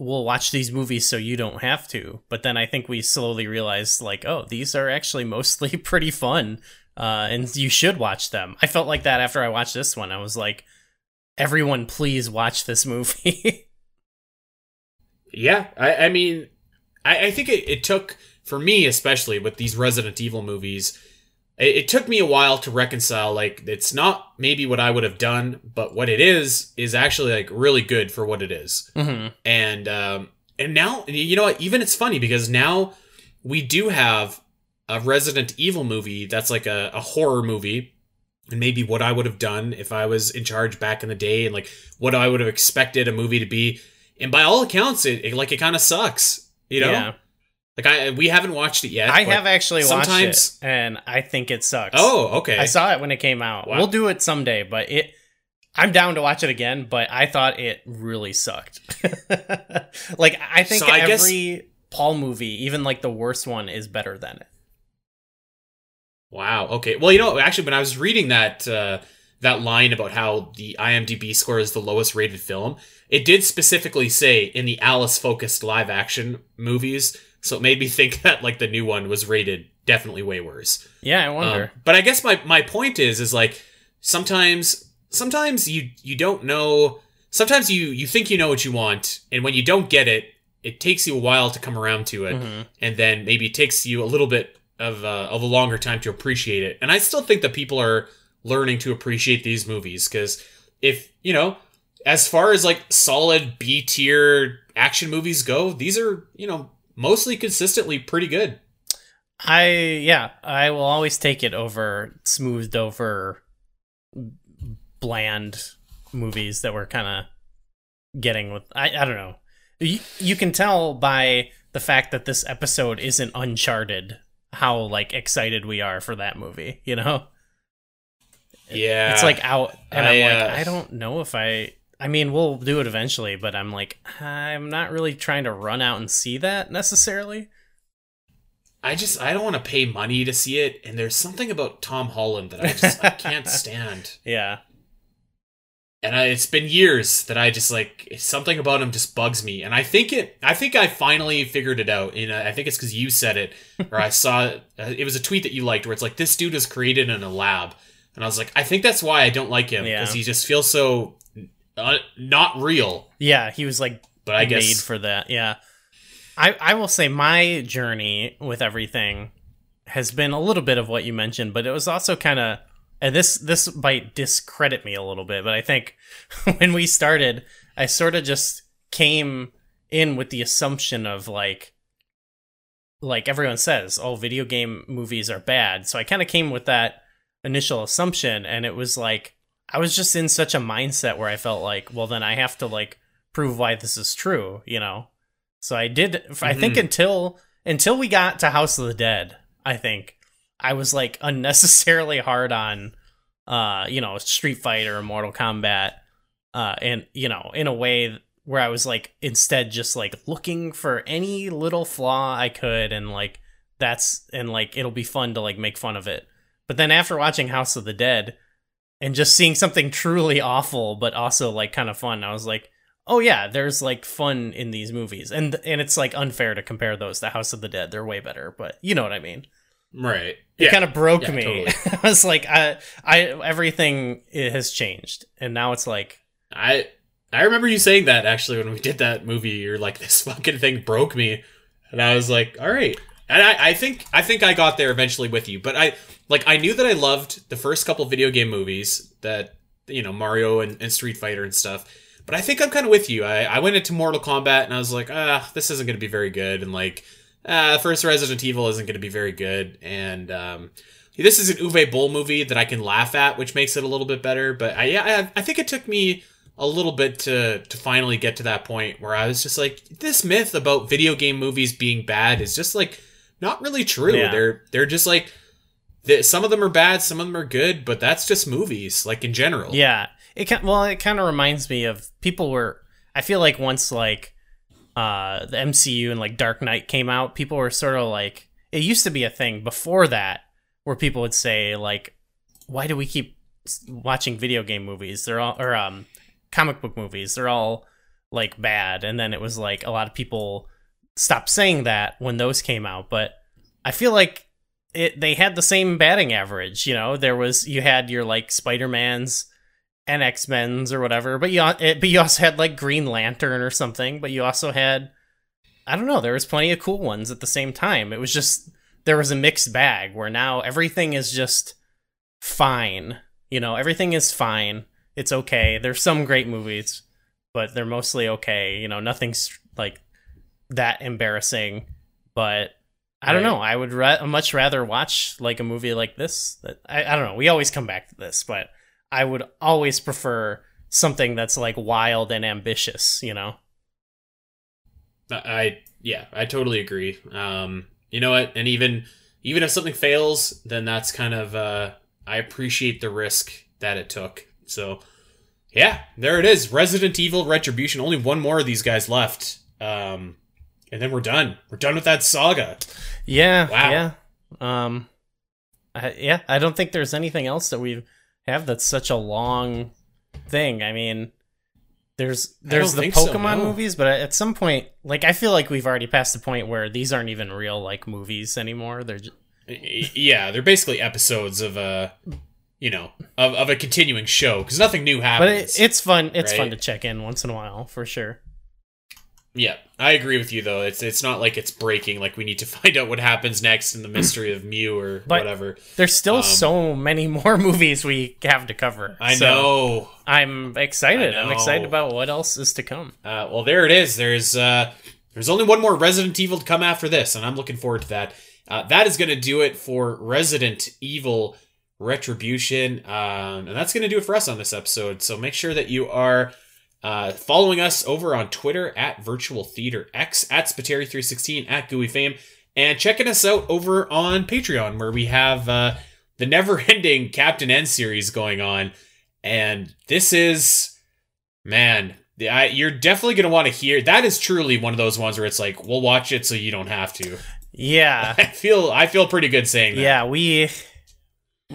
we'll watch these movies so you don't have to." But then I think we slowly realized like, "Oh, these are actually mostly pretty fun." Uh and you should watch them. I felt like that after I watched this one. I was like, "Everyone please watch this movie." Yeah, I, I mean, I, I think it, it took for me, especially with these Resident Evil movies, it, it took me a while to reconcile. Like, it's not maybe what I would have done, but what it is is actually like really good for what it is. hmm And um, and now you know what? Even it's funny because now we do have a Resident Evil movie that's like a, a horror movie. And maybe what I would have done if I was in charge back in the day, and like what I would have expected a movie to be. And by all accounts, it, it like it kind of sucks. You know, Yeah. Like I we haven't watched it yet. I have actually watched sometimes- it, and I think it sucks. Oh, okay. I saw it when it came out. Wow. We'll do it someday, but it. I'm down to watch it again, but I thought it really sucked. like I think So I guess- every Paul movie, even like the worst one, is better than it. Wow. Okay. Well, you know, actually, when I was reading that uh, that line about how the IMDb score is the lowest rated film, it did specifically say in the Alice focused live action movies. So it made me think that like the new one was rated definitely way worse. Yeah, I Um, wonder. but I guess my my point is is like sometimes sometimes you you don't know. Sometimes you you think you know what you want, and when you don't get it, it takes you a while to come around to it Mhm. and then maybe it takes you a little bit of uh, of a longer time to appreciate it. And I still think that people are learning to appreciate these movies because if you know, as far as like solid B tier action movies go, these are you know mostly consistently pretty good. I yeah, I will always take it over smoothed over bland movies that we're kind of getting with I I don't know. You, you can tell by the fact that this episode isn't uncharted how like excited we are for that movie, you know? Yeah, It's like out and I, am uh, like I don't know if I I mean, we'll do it eventually, but I'm like I'm not really trying to run out and see that necessarily. I just I don't want to pay money to see it, and there's something about Tom Holland that I just I can't stand. Yeah. and I, it's been years that I just like something about him just bugs me, and I think it. I think I finally figured it out. And I think it's because you said it, or I saw it. Uh, it was a tweet that you liked, where it's like this dude was created in a lab, and I was like, I think that's why I don't like him Yeah. because he just feels so uh, not real. Yeah, he was like But I made guess for that. Yeah. I I will say my journey with everything has been a little bit of what you mentioned, but it was also kind of and this this might discredit me a little bit, but I think when we started, I sort of just came in with the assumption of like like everyone says, oh, video game movies are bad. So I kind of came with that initial assumption and it was like I was just in such a mindset where I felt like, well then I have to like prove why this is true, you know. So I did I think Mhm. until until we got to House of the Dead, I think I was like unnecessarily hard on uh, you know, Street Fighter or Mortal Kombat uh and you know, in a way where I was like instead just like looking for any little flaw I could and like that's and like it'll be fun to like make fun of it. But then after watching House of the Dead and just seeing something truly awful but also like kind of fun, I was like, "Oh yeah, there's like fun in these movies." And and it's like unfair to compare those to House of the Dead. They're way better, but you know what I mean. right. It kind of broke Yeah, me. totally. I was like, I I everything has changed. And now it's like I I remember you saying that actually when we did that movie. You're like, this fucking thing broke me. and I was like, all right. And I, I think I think I got there eventually with you, but I like I knew that I loved the first couple video game movies that you know Mario and, and Street Fighter and stuff. But I think I'm kind of with you. I, I went into Mortal Kombat and I was like, ah, this isn't going to be very good, and like, ah, first Resident Evil isn't going to be very good, and um, this is an Uwe Boll movie that I can laugh at, which makes it a little bit better. But I, yeah, I, I think it took me a little bit to to finally get to that point where I was just like, this myth about video game movies being bad is just like not really true. Yeah. They're they're just like some of them are bad, some of them are good, but that's just movies, like in general. Yeah, it can, well, it kind of reminds me of people were. I feel like once like uh the MCU and like Dark Knight came out, people were sort of like it used to be a thing before that where people would say like, why do we keep watching video game movies? They're all or um comic book movies. They're all like bad, and then it was like a lot of people stopped saying that when those came out, but I feel like it they had the same batting average. You know, there was you had your like Spider Mans and X Men's or whatever, but you it, but you also had like Green Lantern or something. But you also had I don't know. There was plenty of cool ones at the same time. It was just there was a mixed bag where now everything is just fine. You know, everything is fine. It's okay. There's some great movies, but they're mostly okay. You know, nothing's like that embarrassing. But I don't Right. know. I would ra- much rather watch like a movie like this. That I, I don't know. We always come back to this, but I would always prefer something that's like wild and ambitious. You know? I I- yeah, I totally agree. Um, you know what? And even even if something fails, then that's kind of uh, I appreciate the risk that it took. So yeah, there it is. Resident Evil Retribution. Only one more of these guys left. Um, and then we're done. We're done with that saga. Yeah. Wow. Yeah. Um. I, yeah. I don't think there's anything else that we have that's such a long thing. I mean, there's there's the think so, Pokemon no. movies, but at some point, like I feel like we've already passed the point where these aren't even real like movies anymore. They're just, Yeah, they're basically episodes of a, you know, of, of a continuing show because nothing new happens. but it, it's fun. It's fun to check in once in a while for sure. Yeah, I agree with you though. It's it's not like it's breaking. Like we need to find out what happens next in the mystery of Mew or But- whatever. There's still Um, so many more movies we have to cover. I So know. I'm excited. I I'm excited about what else is to come. Uh, well, there it is. There's uh, there's only one more Resident Evil to come after this, and I'm looking forward to that. Uh, that is going to do it for Resident Evil Retribution, um, and that's going to do it for us on this episode. So make sure that you are uh, following us over on Twitter at Virtual Theater X at Spiteri316 at Gooey Fame, and checking us out over on Patreon where we have uh, the never-ending Captain N series going on, and this is man the, I, you're definitely going to want to hear that is truly one of those ones where it's like we'll watch it so you don't have to Yeah. i feel i feel pretty good saying that Yeah, we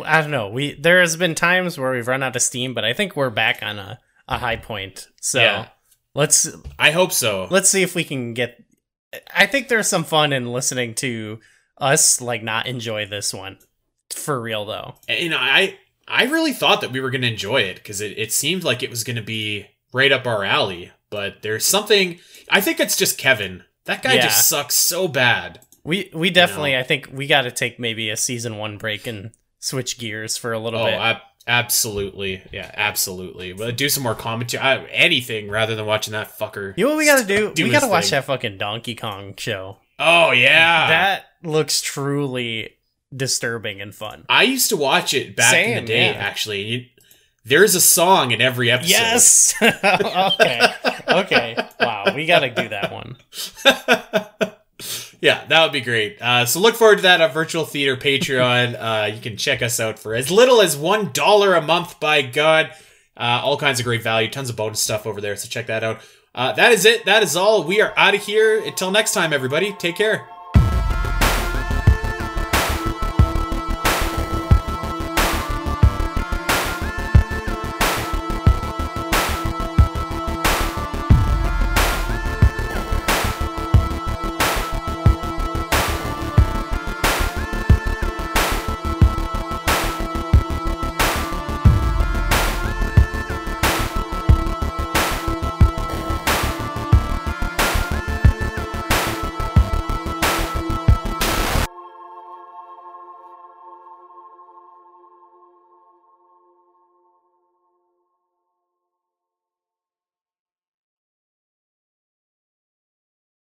I don't know. We there has been times where we've run out of steam, but I think we're back on a, a high point. So Yeah. let's i hope so let's see if we can get I think there's some fun in listening to us like not enjoy this one. For real though. And, you know i i really thought that we were going to enjoy it because it, it seemed like it was going to be right up our alley but there's something i think it's just kevin that guy Yeah. just sucks so bad We we definitely I think we got to take maybe a season 1 break and switch gears for a little oh bit. Absolutely yeah absolutely but do some more commentary uh, anything rather than watching that fucker you know what we got to do? do we got to watch thing. that fucking Donkey Kong show. oh yeah that looks truly disturbing and fun. I used to watch it back in the day, yeah. actually. You, there's a song in every episode. Yes. okay. Okay. Wow. We got to do that one. yeah, that would be great. Uh, so look forward to that on Virtual Theater Patreon. uh, you can check us out for as little as one dollar a month. By God, uh, all kinds of great value, tons of bonus stuff over there. So check that out. Uh, that is it. That is all. We are out of here. Until next time, everybody. Take care.